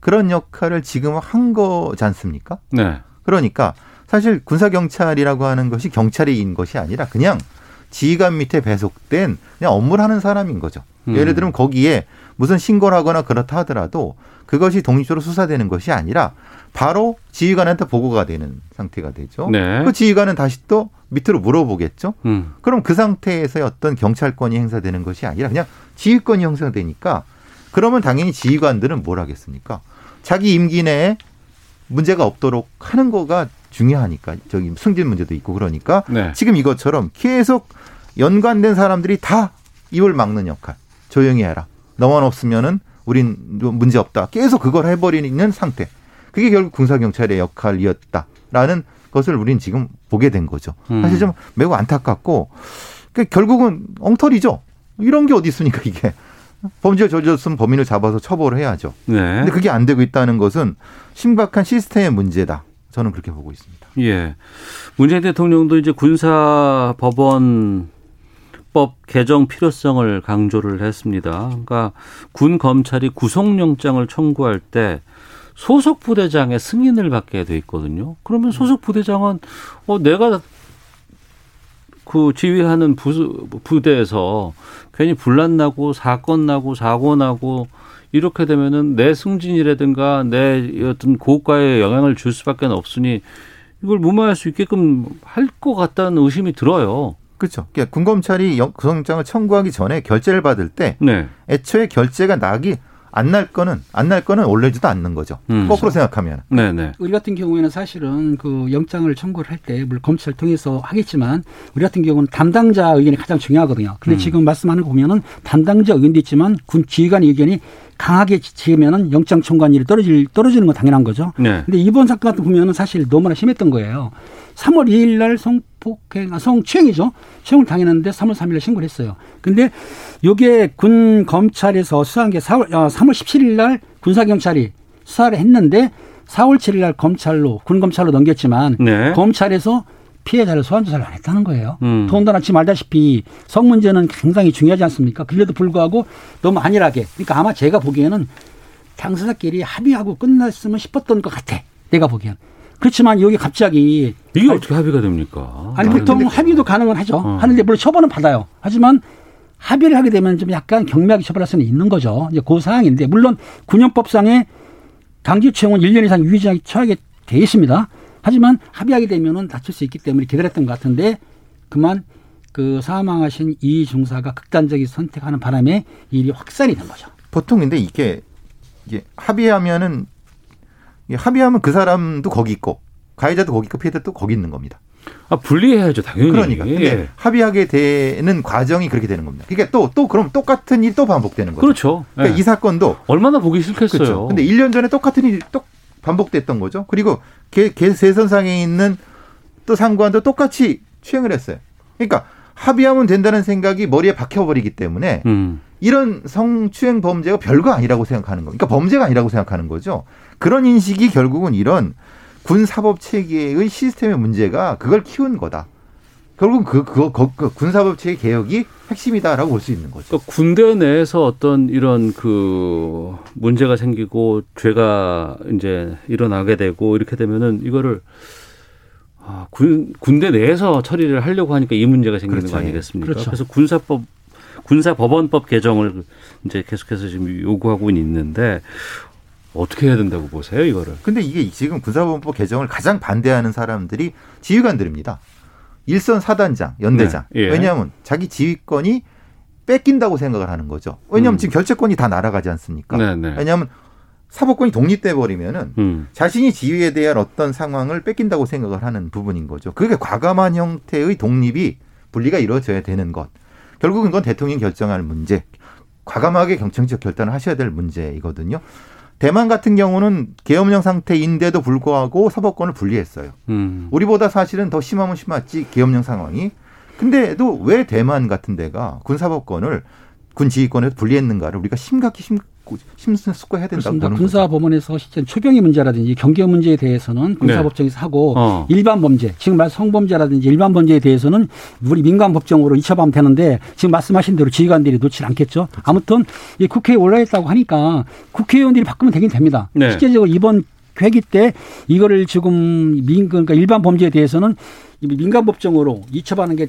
F: 그런 역할을 지금 한 거지 않습니까? 네. 그러니까 사실 군사 경찰이라고 하는 것이 경찰인 것이 아니라 그냥 지휘관 밑에 배속된 그냥 업무를 하는 사람인 거죠. 음. 예를 들면 거기에 무슨 신고를 하거나 그렇다 하더라도 그것이 독립적으로 수사되는 것이 아니라 바로 지휘관한테 보고가 되는 상태가 되죠. 네. 그 지휘관은 다시 또 밑으로 물어보겠죠. 음. 그럼 그 상태에서의 어떤 경찰권이 행사되는 것이 아니라 그냥 지휘권이 형성되니까 그러면 당연히 지휘관들은 뭘 하겠습니까? 자기 임기 내에 문제가 없도록 하는 거가 중요하니까 저기 승진 문제도 있고 그러니까 네. 지금 이것처럼 계속 연관된 사람들이 다 입을 막는 역할 조용히 해라 너만 없으면은 우린 문제 없다 계속 그걸 해버리는 상태 그게 결국 군사 경찰의 역할이었다라는 것을 우리는 지금 보게 된 거죠. 음. 사실 좀 매우 안타깝고 그 결국은 엉터리죠. 이런 게 어디 있습니까 이게. 범죄 저질렀으면 범인을 잡아서 처벌을 해야죠. 네. 근데 그게 안 되고 있다는 것은 심각한 시스템의 문제다. 저는 그렇게 보고 있습니다.
C: 예. 문재인 대통령도 이제 군사 법원 법 개정 필요성을 강조를 했습니다. 그러니까 군 검찰이 구속영장을 청구할 때 소속 부대장의 승인을 받게 돼 있거든요. 그러면 소속 부대장은 어 내가 그 지휘하는 부, 부대에서 괜히 분란 나고 사건 나고 사고 나고 이렇게 되면은 내 승진이라든가 내 어떤 고가에 영향을 줄 수밖에 없으니 이걸 무마할 수 있게끔 할 것 같다는 의심이 들어요.
F: 그렇죠. 그러니까 군검찰이 구속장을 청구하기 전에 결재를 받을 때 네. 애초에 결재가 나기 안 날 거는 안 날 거는 올려지도 않는 거죠. 음. 거꾸로 생각하면.
G: 네네. 우리 같은 경우에는 사실은 그 영장을 청구를 할 때 물론 검찰 통해서 하겠지만 우리 같은 경우는 담당자 의견이 가장 중요하거든요. 근데 음. 지금 말씀하는 거 보면은 담당자 의견도 있지만 군 지휘관 의견이 강하게 지으면은 영장 청구한일이 떨어질 떨어지는 건 당연한 거죠. 네. 근데 이번 사건 같은 보면은 사실 너무나 심했던 거예요. 3월 2일 날 성폭행, 아, 성추행이죠. 추행을 당했는데 3월 3일 날 신고를 했어요. 근데 요게 군 검찰에서 수사한 게 4월, 어, 3월 17일 날 군사 경찰이 수사를 했는데 4월 7일 날 검찰로, 군 검찰로 넘겼지만 네. 검찰에서 피해자를 소환 조사를 안 했다는 거예요. 음. 더군다나 지금 알다시피 성 문제는 굉장히 중요하지 않습니까? 그래도 불구하고 너무 안일하게. 그러니까 아마 제가 보기에는 당사자끼리 합의하고 끝났으면 싶었던 것 같아. 내가 보기엔. 그렇지만 여기 갑자기
C: 이게 어떻게 합의가 됩니까?
G: 아니 보통 아, 합의도 가능은 하죠. 어. 하는데 물론 처벌은 받아요. 하지만 합의를 하게 되면 좀 약간 경미하게 처벌할 수는 있는 거죠. 이제 그 사항인데 물론 군형법상에 강제추행은 1년 이상 유기징역에 처하게 돼 있습니다. 하지만 합의하게 되면은 다칠 수 있기 때문에 기다렸던 것 같은데 그만 그 사망하신 이 중사가 극단적인 선택하는 바람에 일이 확산이 된 거죠.
F: 보통 근데 이게 이게 합의하면은 합의하면 그 사람도 거기 있고 가해자도 거기 있고 피해자도 거기 있는 겁니다.
C: 아 분리해야죠 당연히.
F: 그러니까 근데 예. 합의하게 되는 과정이 그렇게 되는 겁니다. 그러니까 또또 그럼 똑같은 일이 또 반복되는 거죠.
C: 그렇죠.
F: 그러니까 예. 이 사건도
C: 얼마나 보기 싫겠어요. 그렇죠.
F: 근데 1년 전에 똑같은 일이 또 반복됐던 거죠. 그리고 개, 개 세선상에 있는 또 상관도 똑같이 추행을 했어요. 그러니까 합의하면 된다는 생각이 머리에 박혀버리기 때문에 음. 이런 성추행 범죄가 별거 아니라고 생각하는 거. 그러니까 범죄가 아니라고 생각하는 거죠. 그런 인식이 결국은 이런 군 사법 체계의 시스템의 문제가 그걸 키운 거다. 결국은 그, 그, 그, 그 군사법 체계 개혁이 핵심이다라고 볼 수 있는 거죠.
C: 그러니까 군대 내에서 어떤 이런 그 문제가 생기고 죄가 이제 일어나게 되고 이렇게 되면은 이거를 아, 군, 군대 내에서 처리를 하려고 하니까 이 문제가 생기는 그렇죠. 거 아니겠습니까? 그렇죠. 그래서 군사법 군사법원법 개정을 이제 계속해서 지금 요구하고 있는데 어떻게 해야 된다고 보세요, 이거를?
F: 근데 이게 지금 군사법원법 개정을 가장 반대하는 사람들이 지휘관들입니다. 일선 사단장, 연대장. 네. 예. 왜냐하면 자기 지휘권이 뺏긴다고 생각을 하는 거죠. 왜냐하면 음. 지금 결재권이 다 날아가지 않습니까? 네네. 네. 왜냐하면 사법권이 독립돼 버리면은 음. 자신이 지위에 대한 어떤 상황을 뺏긴다고 생각을 하는 부분인 거죠. 그게 과감한 형태의 독립이 분리가 이루어져야 되는 것. 결국은 그건 대통령이 결정할 문제. 과감하게 경청적 결단을 하셔야 될 문제이거든요. 대만 같은 경우는 계엄령 상태인데도 불구하고 사법권을 분리했어요. 음. 우리보다 사실은 더 심하면 심했지 계엄령 상황이. 근데도 왜 대만 같은 데가 군사법권을 군 지휘권에서 분리했는가를 우리가 심각히 심, 심수해야 된다고 보는
G: 군사 법원에서 실제 초병의 문제라든지 경계 문제에 대해서는 군사법정에서 네. 하고 어. 일반 범죄, 지금 말 성범죄라든지 일반 범죄에 대해서는 우리 민간 법정으로 이첩하면 되는데 지금 말씀하신 대로 지휘관들이 놓지 않겠죠. 그렇죠. 아무튼 이 국회에 올라있다고 하니까 국회의원들이 바꾸면 되긴 됩니다. 네. 실제적으로 이번 회기 때 이거를 지금 민 그러니까 일반 범죄에 대해서는 민간 법정으로 이첩하는 게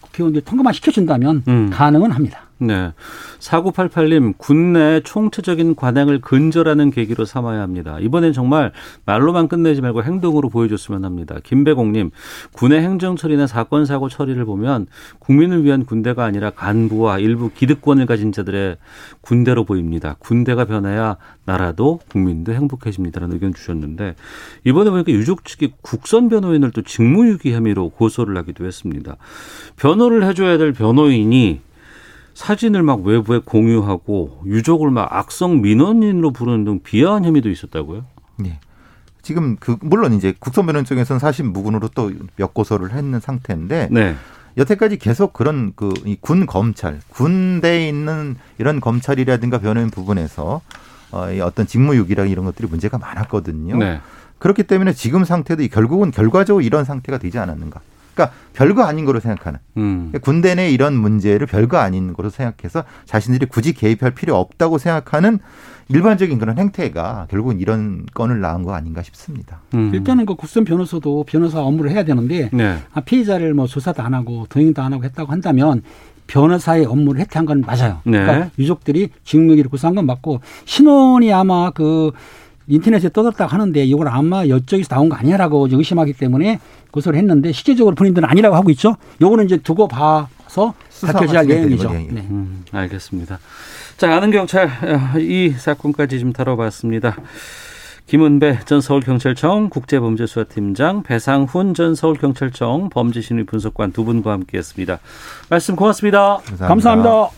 G: 국회의원들이 통과만 시켜준다면 음. 가능은 합니다.
C: 네. 4988님, 군내 총체적인 관행을 근절하는 계기로 삼아야 합니다. 이번엔 정말 말로만 끝내지 말고 행동으로 보여줬으면 합니다. 김배공님, 군의 행정 처리나 사건, 사고 처리를 보면 국민을 위한 군대가 아니라 간부와 일부 기득권을 가진 자들의 군대로 보입니다. 군대가 변해야 나라도 국민도 행복해집니다라는 의견 주셨는데 이번에 보니까 유족 측이 국선 변호인을 또 직무유기 혐의로 고소를 하기도 했습니다. 변호를 해줘야 될 변호인이 사진을 막 외부에 공유하고 유족을 막 악성 민원인으로 부르는 등 비하한 혐의도 있었다고요?
F: 네. 지금 그 물론 이제 국선변호인 쪽에서는 사실 무근으로 또 몇 고소를 했는 상태인데 네. 여태까지 계속 그런 그 군 검찰, 군대에 있는 이런 검찰이라든가 변호인 부분에서 어, 어떤 직무유기라 이런 것들이 문제가 많았거든요. 네. 그렇기 때문에 지금 상태도 결국은 결과적으로 이런 상태가 되지 않았는가. 그러니까 별거 아닌 거로 생각하는 음. 군대 내 이런 문제를 별거 아닌 거로 생각해서 자신들이 굳이 개입할 필요 없다고 생각하는 일반적인 그런 행태가 결국은 이런 건을 낳은 거 아닌가 싶습니다.
G: 음. 일단은 그 국선 변호사도 변호사 업무를 해야 되는데 네. 아, 피의자를 뭐 조사도 안 하고 동행도 안 하고 했다고 한다면 변호사의 업무를 해태한 건 맞아요. 네. 그러니까 유족들이 직무기를 구사한 건 맞고 신원이 아마 그 인터넷에 떠들었다고 하는데 이걸 아마 여쪽에서 나온 거 아니냐라고 의심하기 때문에 고소를 했는데 실제적으로 본인들은 아니라고 하고 있죠. 요거는 이제 두고 봐서 할 내용이죠. 네.
C: 음, 알겠습니다. 자, 아는 경찰 이 사건까지 좀 다뤄봤습니다. 김은배 전 서울경찰청 국제범죄수사팀장, 배상훈 전 서울경찰청 범죄심리 분석관 두 분과 함께했습니다. 말씀 고맙습니다.
G: 감사합니다. 감사합니다.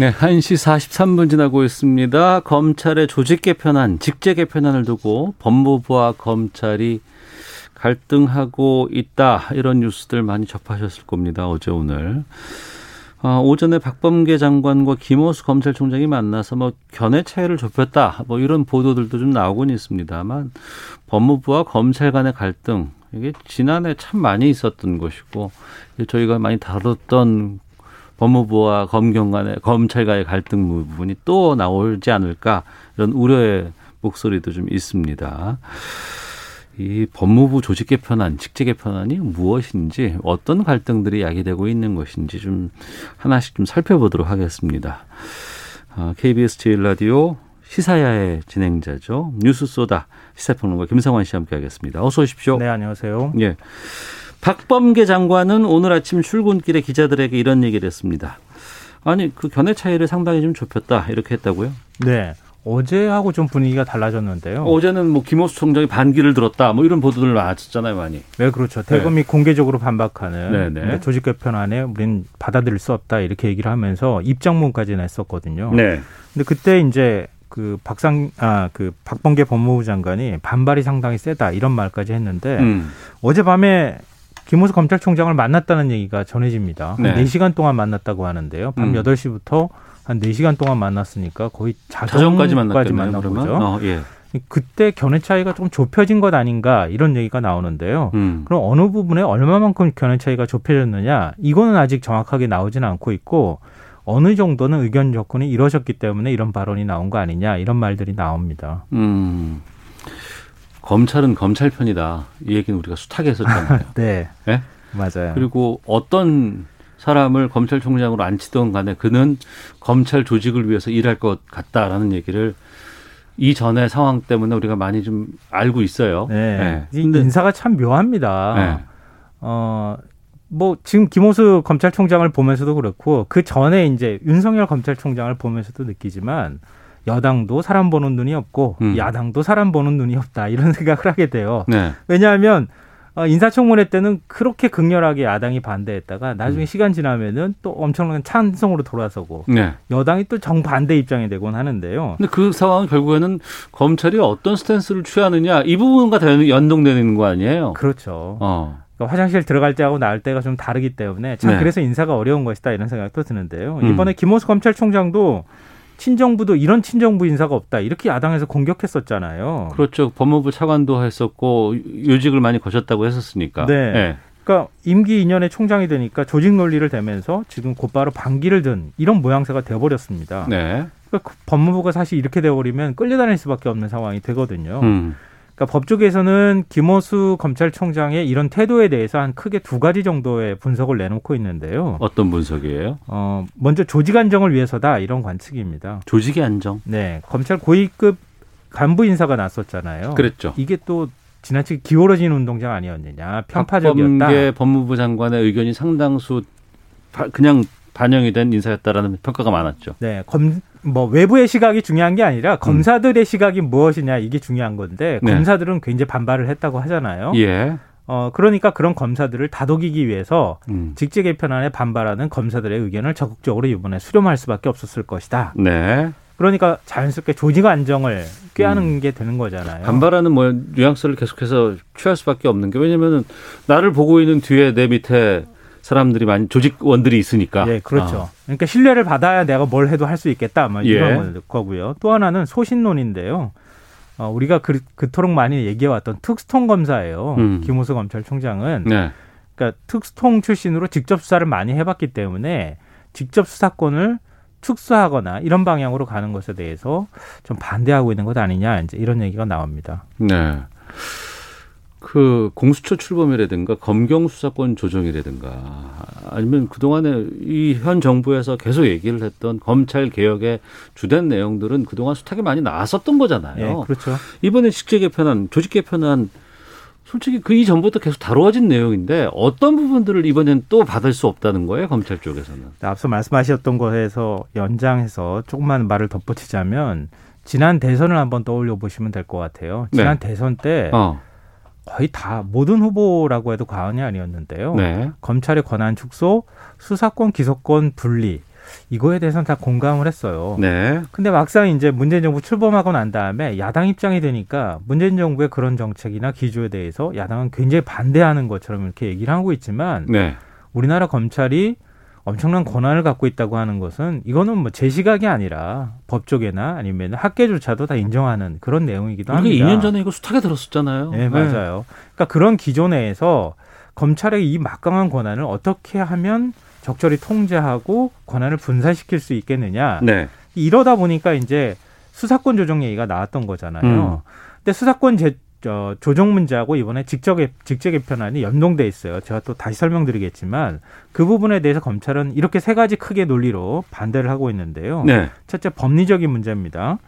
C: 네, 1시 43분 지나고 있습니다. 검찰의 조직 개편안, 직제 개편안을 두고 법무부와 검찰이 갈등하고 있다. 이런 뉴스들 많이 접하셨을 겁니다. 어제 오늘. 어, 오전에 박범계 장관과 김호수 검찰총장이 만나서 뭐 견해 차이를 좁혔다. 뭐 이런 보도들도 좀 나오곤 있습니다만 법무부와 검찰 간의 갈등 이게 지난해 참 많이 있었던 것이고 저희가 많이 다뤘던 법무부와 검경 간의 검찰 간의 갈등 부분이 또 나오지 않을까 이런 우려의 목소리도 좀 있습니다. 이 법무부 조직 개편안, 직제 개편안이 무엇인지 어떤 갈등들이 야기되고 있는 것인지 좀 하나씩 좀 살펴보도록 하겠습니다. KBS 아, 제일 라디오 시사야의 진행자죠. 뉴스 소다 시사평론가 김성환 씨 함께하겠습니다. 어서 오십시오.
K: 네, 안녕하세요.
C: 예. 박범계 장관은 오늘 아침 출근길에 기자들에게 이런 얘기를 했습니다. 아니 그 견해 차이를 상당히 좀 좁혔다 이렇게 했다고요?
K: 네. 어제하고 좀 분위기가 달라졌는데요.
C: 어제는 뭐 김호수 총장이 반기를 들었다, 뭐 이런 보도들 나왔잖아요, 많이.
K: 네, 그렇죠. 대검이 네. 공개적으로 반박하는 네, 네. 조직 개편안에 우리는 받아들일 수 없다 이렇게 얘기를 하면서 입장문까지 냈었거든요. 네. 근데 그때 이제 그 박상 아 그 박범계 법무부 장관이 반발이 상당히 세다 이런 말까지 했는데 음. 어젯밤에 김호수 검찰총장을 만났다는 얘기가 전해집니다. 네. 한 4시간 동안 만났다고 하는데요. 밤 음. 8시부터 한 4시간 동안 만났으니까 거의 자정까지, 만난 거죠. 어, 예. 그때 견해 차이가 좀 좁혀진 것 아닌가 이런 얘기가 나오는데요. 음. 그럼 어느 부분에 얼마만큼 견해 차이가 좁혀졌느냐 이거는 아직 정확하게 나오지는 않고 있고 어느 정도는 의견 접근이 이루어졌기 때문에 이런 발언이 나온 거 아니냐 이런 말들이 나옵니다. 음.
C: 검찰은 검찰 편이다. 이 얘기는 우리가 숱하게 했었잖아요.
K: 네. 네. 맞아요.
C: 그리고 어떤 사람을 검찰총장으로 앉히던 간에 그는 검찰 조직을 위해서 일할 것 같다라는 얘기를 이전의 상황 때문에 우리가 많이 좀 알고 있어요.
K: 네. 네. 인사가 참 묘합니다. 네. 어, 뭐 지금 김호수 검찰총장을 보면서도 그렇고 그 전에 이제 윤석열 검찰총장을 보면서도 느끼지만 여당도 사람 보는 눈이 없고 음. 야당도 사람 보는 눈이 없다 이런 생각을 하게 돼요. 네. 왜냐하면 어, 인사청문회 때는 그렇게 극렬하게 야당이 반대했다가 나중에 음. 시간 지나면은 또 엄청난 찬성으로 돌아서고 네. 여당이 또 정반대 입장이 되곤 하는데요.
C: 근데 그 상황은 결국에는 검찰이 어떤 스탠스를 취하느냐 이 부분과 연동되는 거 아니에요?
K: 그렇죠. 어. 그러니까 화장실 들어갈 때하고 나올 때가 좀 다르기 때문에 참 네. 그래서 인사가 어려운 것이다 이런 생각도 드는데요. 음. 이번에 김호수 검찰총장도 친정부도 이런 친정부 인사가 없다 이렇게 야당에서 공격했었잖아요.
C: 그렇죠. 법무부 차관도 했었고 요직을 많이 거셨다고 했었으니까.
K: 네. 네. 그러니까 임기 2년에 총장이 되니까 조직 논리를 대면서 지금 곧바로 반기를 든 이런 모양새가 돼버렸습니다. 네. 그러니까 법무부가 사실 이렇게 돼버리면 끌려다닐 수밖에 없는 상황이 되거든요. 음. 그러니까 법조계에서는 김호수 검찰총장의 이런 태도에 대해서 한 크게 두 가지 정도의 분석을 내놓고 있는데요.
C: 어떤 분석이에요? 어,
K: 먼저 조직 안정을 위해서다 이런 관측입니다.
C: 조직의 안정?
K: 네, 검찰 고위급 간부 인사가 났었잖아요.
C: 그랬죠.
K: 이게 또 지나치게 기울어진 운동장 아니었느냐, 편파적이었다.
C: 박범계 법무부 장관의 의견이 상당수 그냥 반영이 된 인사였다라는 평가가 많았죠.
K: 네, 검, 뭐 외부의 시각이 중요한 게 아니라 검사들의 음. 시각이 무엇이냐 이게 중요한 건데 네. 검사들은 굉장히 반발을 했다고 하잖아요. 예. 어 그러니까 그런 검사들을 다독이기 위해서 음. 직제 개편안에 반발하는 검사들의 의견을 적극적으로 이번에 수렴할 수밖에 없었을 것이다. 네. 그러니까 자연스럽게 조직 안정을 꾀하는 음. 게 되는 거잖아요.
C: 반발하는 뭐 뉘앙스를 계속해서 취할 수밖에 없는 게 왜냐면은 나를 보고 있는 뒤에 내 밑에 사람들이 많이 조직원들이 있으니까.
K: 예, 그렇죠. 어. 그러니까 신뢰를 받아야 내가 뭘 해도 할 수 있겠다. 뭐 이런 예. 거고요. 또 하나는 소신론인데요. 어, 우리가 그, 그토록 많이 얘기해왔던 특수통 검사예요. 음. 김호수 검찰총장은. 네. 그러니까 특수통 출신으로 직접 수사를 많이 해봤기 때문에 직접 수사권을 축소하거나 이런 방향으로 가는 것에 대해서 좀 반대하고 있는 것 아니냐 이제 이런 얘기가 나옵니다. 네.
C: 그 공수처 출범이라든가 검경 수사권 조정이라든가 아니면 그동안에 이 현 정부에서 계속 얘기를 했던 검찰 개혁의 주된 내용들은 그동안 수탁이 많이 나왔었던 거잖아요.
K: 네, 그렇죠.
C: 이번에 직제 개편안, 조직 개편안 솔직히 그 이전부터 계속 다루어진 내용인데 어떤 부분들을 이번엔 또 받을 수 없다는 거예요 검찰 쪽에서는.
K: 네, 앞서 말씀하셨던 거에서 연장해서 조금만 말을 덧붙이자면 지난 대선을 한번 떠올려 보시면 될 것 같아요. 지난 네. 대선 때 어. 거의 다 모든 후보라고 해도 과언이 아니었는데요. 네. 검찰의 권한 축소, 수사권, 기소권 분리 이거에 대해서는 다 공감을 했어요. 네. 근데 막상 이제 문재인 정부 출범하고 난 다음에 야당 입장이 되니까 문재인 정부의 그런 정책이나 기조에 대해서 야당은 굉장히 반대하는 것처럼 이렇게 얘기를 하고 있지만 네. 우리나라 검찰이 엄청난 권한을 갖고 있다고 하는 것은 이거는 뭐 제 시각이 아니라 법조계나 아니면 학계조차도 다 인정하는 그런 내용이기도 합니다.
C: 2년 전에 이거 숱하게 들었었잖아요.
K: 네, 맞아요. 그러니까 그런 기조 내에서 검찰의 이 막강한 권한을 어떻게 하면 적절히 통제하고 권한을 분산시킬 수 있겠느냐. 네. 이러다 보니까 이제 수사권 조정 얘기가 나왔던 거잖아요. 음. 근데 수사권 제, 저, 조정 문제하고 이번에 직접 직제 개편안이 연동돼 있어요. 제가 또 다시 설명드리겠지만 그 부분에 대해서 검찰은 이렇게 세 가지 크게 논리로 반대를 하고 있는데요. 네. 첫째 법리적인 문제입니다.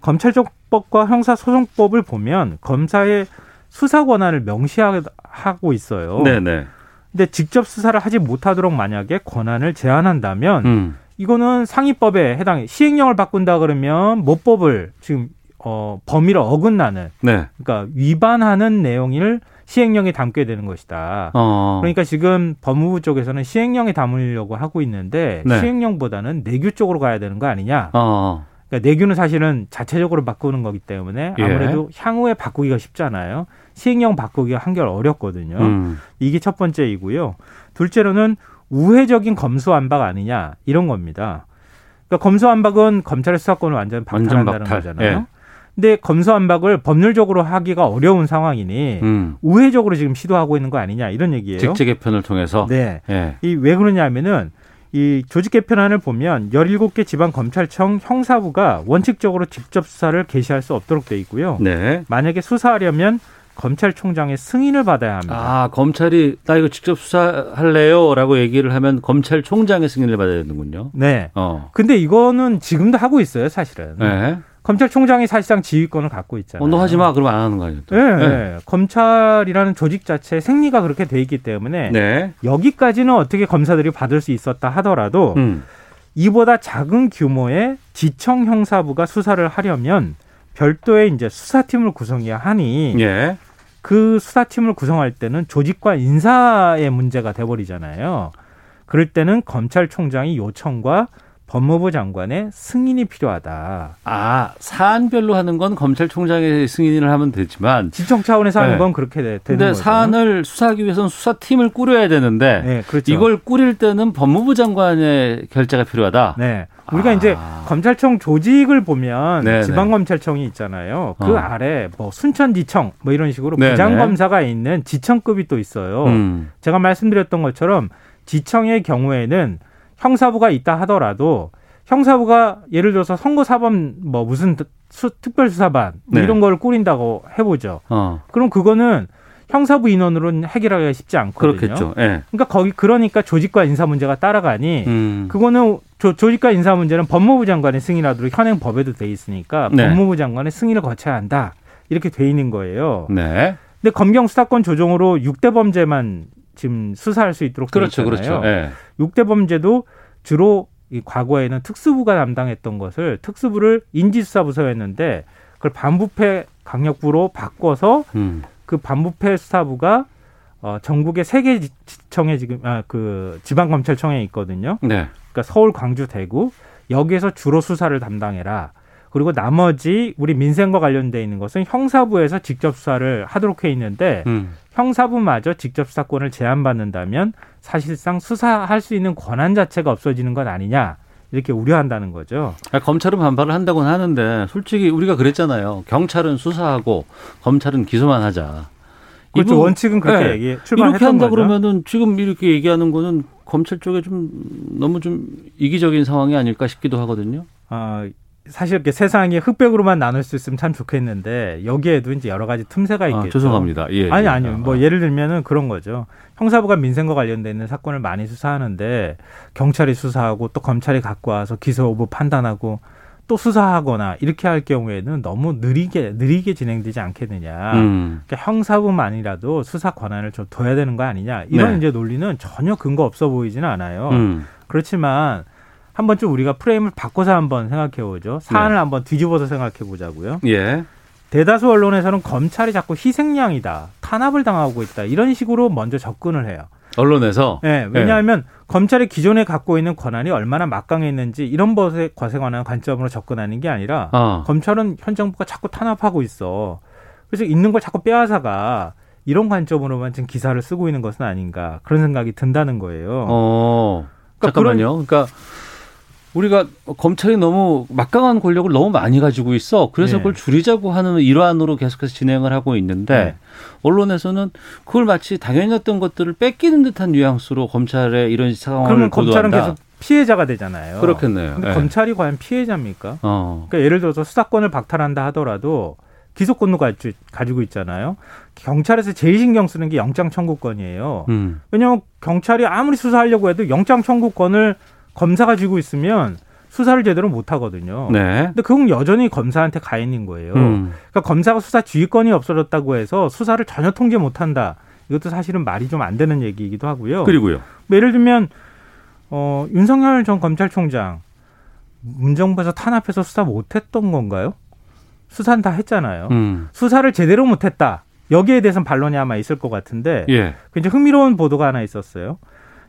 K: 검찰적법과 형사소송법을 보면 검사의 수사 권한을 명시하고 있어요. 네, 네. 근데 직접 수사를 하지 못하도록 만약에 권한을 제한한다면 음. 이거는 상위법에 해당해 시행령을 바꾼다 그러면 모법을 지금 어, 범위를 어긋나는 네. 그러니까 위반하는 내용을 시행령에 담게 되는 것이다. 어. 그러니까 지금 법무부 쪽에서는 시행령에 담으려고 하고 있는데 네. 시행령보다는 내규 쪽으로 가야 되는 거 아니냐. 어. 그러니까 내규는 사실은 자체적으로 바꾸는 거기 때문에 예. 아무래도 예. 향후에 바꾸기가 쉽잖아요. 시행령 바꾸기가 한결 어렵거든요. 음. 이게 첫 번째이고요. 둘째로는 우회적인 검수안박 아니냐 이런 겁니다. 그러니까 검수안박은 검찰의 수사권을 완전 박탈한다는 완전 거잖아요. 예. 근데 검수 안박을 법률적으로 하기가 어려운 상황이니 음. 우회적으로 지금 시도하고 있는 거 아니냐 이런 얘기예요.
C: 직제 개편을 통해서.
K: 네. 네. 이왜 그러냐면은 이 조직 개편안을 보면 17개 지방 검찰청 형사부가 원칙적으로 직접 수사를 개시할 수 없도록 돼 있고요. 네. 만약에 수사하려면 검찰총장의 승인을 받아야 합니다.
C: 아, 검찰이 나 이거 직접 수사할래요라고 얘기를 하면 검찰총장의 승인을 받아야 되는군요.
K: 네. 어. 근데 이거는 지금도 하고 있어요, 사실은. 네. 검찰총장이 사실상 지휘권을 갖고 있잖아요.
C: 어, 너 하지 마. 그러면 안 하는 거 아니에요?
K: 네, 네. 검찰이라는 조직 자체의 생리가 그렇게 돼 있기 때문에 네. 여기까지는 어떻게 검사들이 받을 수 있었다 하더라도 음. 이보다 작은 규모의 지청 형사부가 수사를 하려면 별도의 이제 수사팀을 구성해야 하니 예. 그 수사팀을 구성할 때는 조직과 인사의 문제가 돼버리잖아요. 그럴 때는 검찰총장이 요청과 법무부 장관의 승인이 필요하다.
C: 아 사안별로 하는 건 검찰총장의 승인을 하면 되지만
K: 지청 차원에서 하는 네. 건 그렇게 되, 되는
C: 근데 사안을 수사하기 위해서는 수사팀을 꾸려야 되는데 네, 그렇죠. 이걸 꾸릴 때는 법무부 장관의 결재가 필요하다.
K: 네. 우리가 아. 이제 검찰청 조직을 보면 네네. 지방검찰청이 있잖아요. 그 어. 아래 뭐 순천지청 뭐 이런 식으로 부장검사가 있는 지청급이 또 있어요. 음. 제가 말씀드렸던 것처럼 지청의 경우에는 형사부가 있다 하더라도 형사부가 예를 들어서 선거사범 뭐 무슨 수, 특별수사반 뭐 네. 이런 걸 꾸린다고 해보죠. 어. 그럼 그거는 형사부 인원으로는 해결하기가 쉽지 않거든요. 그렇겠죠. 네. 그러니까 거기 그러니까 조직과 인사 문제가 따라가니 음. 그거는 조, 조직과 인사 문제는 법무부 장관의 승인하도록 현행 법에도 돼 있으니까 네. 법무부 장관의 승인을 거쳐야 한다 이렇게 돼 있는 거예요. 네. 근데 검경 수사권 조정으로 6대 범죄만 지금 수사할 수 있도록 그렇죠, 그렇죠. 네. 6대 범죄도 주로 이 과거에는 특수부가 담당했던 것을 특수부를 인지수사부서였는데 그걸 반부패 강력부로 바꿔서 음. 그 반부패 수사부가 어 전국의 세개 지청에 지금 아 그 지방 검찰청에 있거든요. 네. 그러니까 서울, 광주, 대구 여기에서 주로 수사를 담당해라. 그리고 나머지 우리 민생과 관련돼 있는 것은 형사부에서 직접 수사를 하도록 해 있는데 음. 형사부마저 직접 수사권을 제한받는다면 사실상 수사할 수 있는 권한 자체가 없어지는 것 아니냐. 이렇게 우려한다는 거죠.
C: 아, 검찰은 반발을 한다고는 하는데 솔직히 우리가 그랬잖아요. 경찰은 수사하고 검찰은 기소만 하자.
K: 그렇죠. 이분, 원칙은 그렇게 네. 얘기
C: 이렇게 한다 거죠. 그러면은 지금 이렇게 얘기하는 거는 검찰 쪽에 좀 너무 좀 이기적인 상황이 아닐까 싶기도 하거든요.
K: 아, 사실 이렇게 세상이 흑백으로만 나눌 수 있으면 참 좋겠는데 여기에도 이제 여러 가지 틈새가 아, 있겠죠. 아,
C: 죄송합니다. 예,
K: 아니 예. 아니요. 뭐 아. 예를 들면은 그런 거죠. 형사부가 민생과 관련돼 있는 사건을 많이 수사하는데 경찰이 수사하고 또 검찰이 갖고 와서 기소 여부 판단하고 또 수사하거나 이렇게 할 경우에는 너무 느리게 느리게 진행되지 않겠느냐. 음. 그러니까 형사부만이라도 수사 권한을 좀 둬야 되는 거 아니냐. 이런 네. 이제 논리는 전혀 근거 없어 보이지는 않아요. 음. 그렇지만 한 번쯤 우리가 프레임을 바꿔서 한번 생각해 보죠. 사안을 네. 한번 뒤집어서 생각해 보자고요. 예. 대다수 언론에서는 검찰이 자꾸 희생양이다, 탄압을 당하고 있다 이런 식으로 먼저 접근을 해요.
C: 언론에서.
K: 네, 왜냐하면 네. 검찰이 기존에 갖고 있는 권한이 얼마나 막강했는지 이런 것에 관한 관점으로 접근하는 게 아니라 어. 검찰은 현 정부가 자꾸 탄압하고 있어. 그래서 있는 걸 자꾸 빼앗아가 이런 관점으로만 지금 기사를 쓰고 있는 것은 아닌가 그런 생각이 든다는 거예요.
C: 어. 그러니까 잠깐만요. 그러니까 우리가 검찰이 너무 막강한 권력을 너무 많이 가지고 있어. 그래서 네. 그걸 줄이자고 하는 일환으로 계속해서 진행을 하고 있는데 네. 언론에서는 그걸 마치 당연했던 것들을 뺏기는 듯한 뉘앙스로 검찰의 이런 상황을 그러면
K: 검찰은 계속 피해자가 되잖아요.
C: 그렇겠네요.
K: 근데 네. 검찰이 과연 피해자입니까? 어. 그러니까 예를 들어서 수사권을 박탈한다 하더라도 기소권도 가지고 있잖아요. 경찰에서 제일 신경 쓰는 게 영장 청구권이에요. 음. 왜냐하면 경찰이 아무리 수사하려고 해도 영장 청구권을 검사가 쥐고 있으면 수사를 제대로 못 하거든요. 네. 근데 그건 여전히 검사한테 가 있는 거예요. 음. 그러니까 검사가 수사 지휘권이 없어졌다고 해서 수사를 전혀 통제 못 한다. 이것도 사실은 말이 좀 안 되는 얘기이기도 하고요.
C: 그리고요.
K: 뭐 예를 들면 어, 윤석열 전 검찰총장 문정부에서 탄압해서 수사 못 했던 건가요? 수사는 다 했잖아요. 음. 수사를 제대로 못 했다. 여기에 대해서는 반론이 아마 있을 것 같은데 예. 굉장히 흥미로운 보도가 하나 있었어요.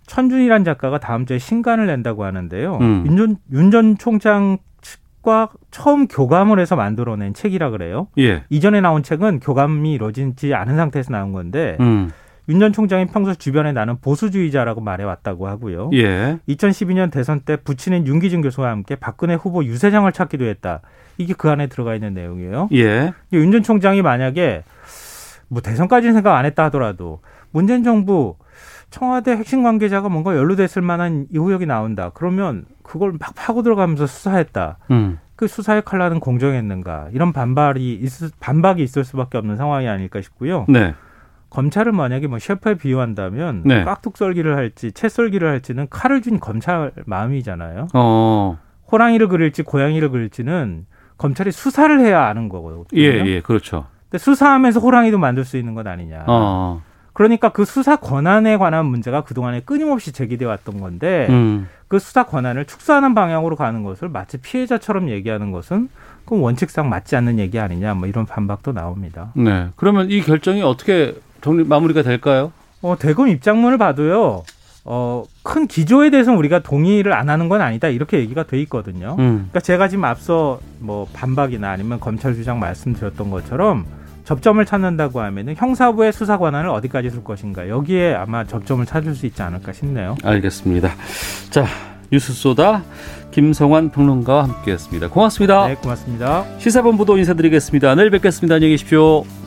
K: 천준이란 작가가 다음 주에 신간을 낸다고 하는데요. 음. 윤전 윤전 총장 측과 처음 교감을 해서 만들어낸 책이라 그래요. 예. 이전에 나온 책은 교감이 이루어지지 않은 상태에서 나온 건데 음. 윤전 총장이 평소 주변에 나는 보수주의자라고 말해왔다고 하고요. 예. 2012년 대선 때 부친인 윤기준 교수와 함께 박근혜 후보 유세장을 찾기도 했다. 이게 그 안에 들어가 있는 내용이에요. 예. 윤 전 총장이 만약에 뭐 대선까지는 생각 안 했다 하더라도 문재인 정부 청와대 핵심 관계자가 뭔가 연루됐을 만한 이후역이 나온다. 그러면 그걸 막 파고 들어가면서 수사했다. 음. 그 수사의 칼라는 공정했는가? 이런 반발이 있을, 반박이 있을 수밖에 없는 상황이 아닐까 싶고요. 네. 검찰을 만약에 뭐 셰프에 비유한다면 네. 깍둑 썰기를 할지 채 썰기를 할지는 칼을 준 검찰 마음이잖아요. 어. 호랑이를 그릴지 고양이를 그릴지는 검찰이 수사를 해야 아는 거거든요.
C: 예, 예, 그렇죠.
K: 근데 수사하면서 호랑이도 만들 수 있는 것 아니냐. 어. 그러니까 그 수사 권한에 관한 문제가 그동안에 끊임없이 제기돼 왔던 건데 음. 그 수사 권한을 축소하는 방향으로 가는 것을 마치 피해자처럼 얘기하는 것은 그 원칙상 맞지 않는 얘기 아니냐 뭐 이런 반박도 나옵니다.
C: 네. 그러면 이 결정이 어떻게 정리 마무리가 될까요?
K: 어, 대검 입장문을 봐도요. 어, 큰 기조에 대해서는 우리가 동의를 안 하는 건 아니다. 이렇게 얘기가 돼 있거든요. 음. 그러니까 제가 지금 앞서 뭐 반박이나 아니면 검찰 주장 말씀드렸던 것처럼 접점을 찾는다고 하면은 형사부의 수사 권한을 어디까지 줄 것인가 여기에 아마 접점을 찾을 수 있지 않을까 싶네요.
C: 알겠습니다. 자 뉴스 소다 김성환 평론가와 함께했습니다. 고맙습니다.
K: 네, 고맙습니다.
C: 시사본부도 인사드리겠습니다. 내일 뵙겠습니다. 안녕히 계십시오.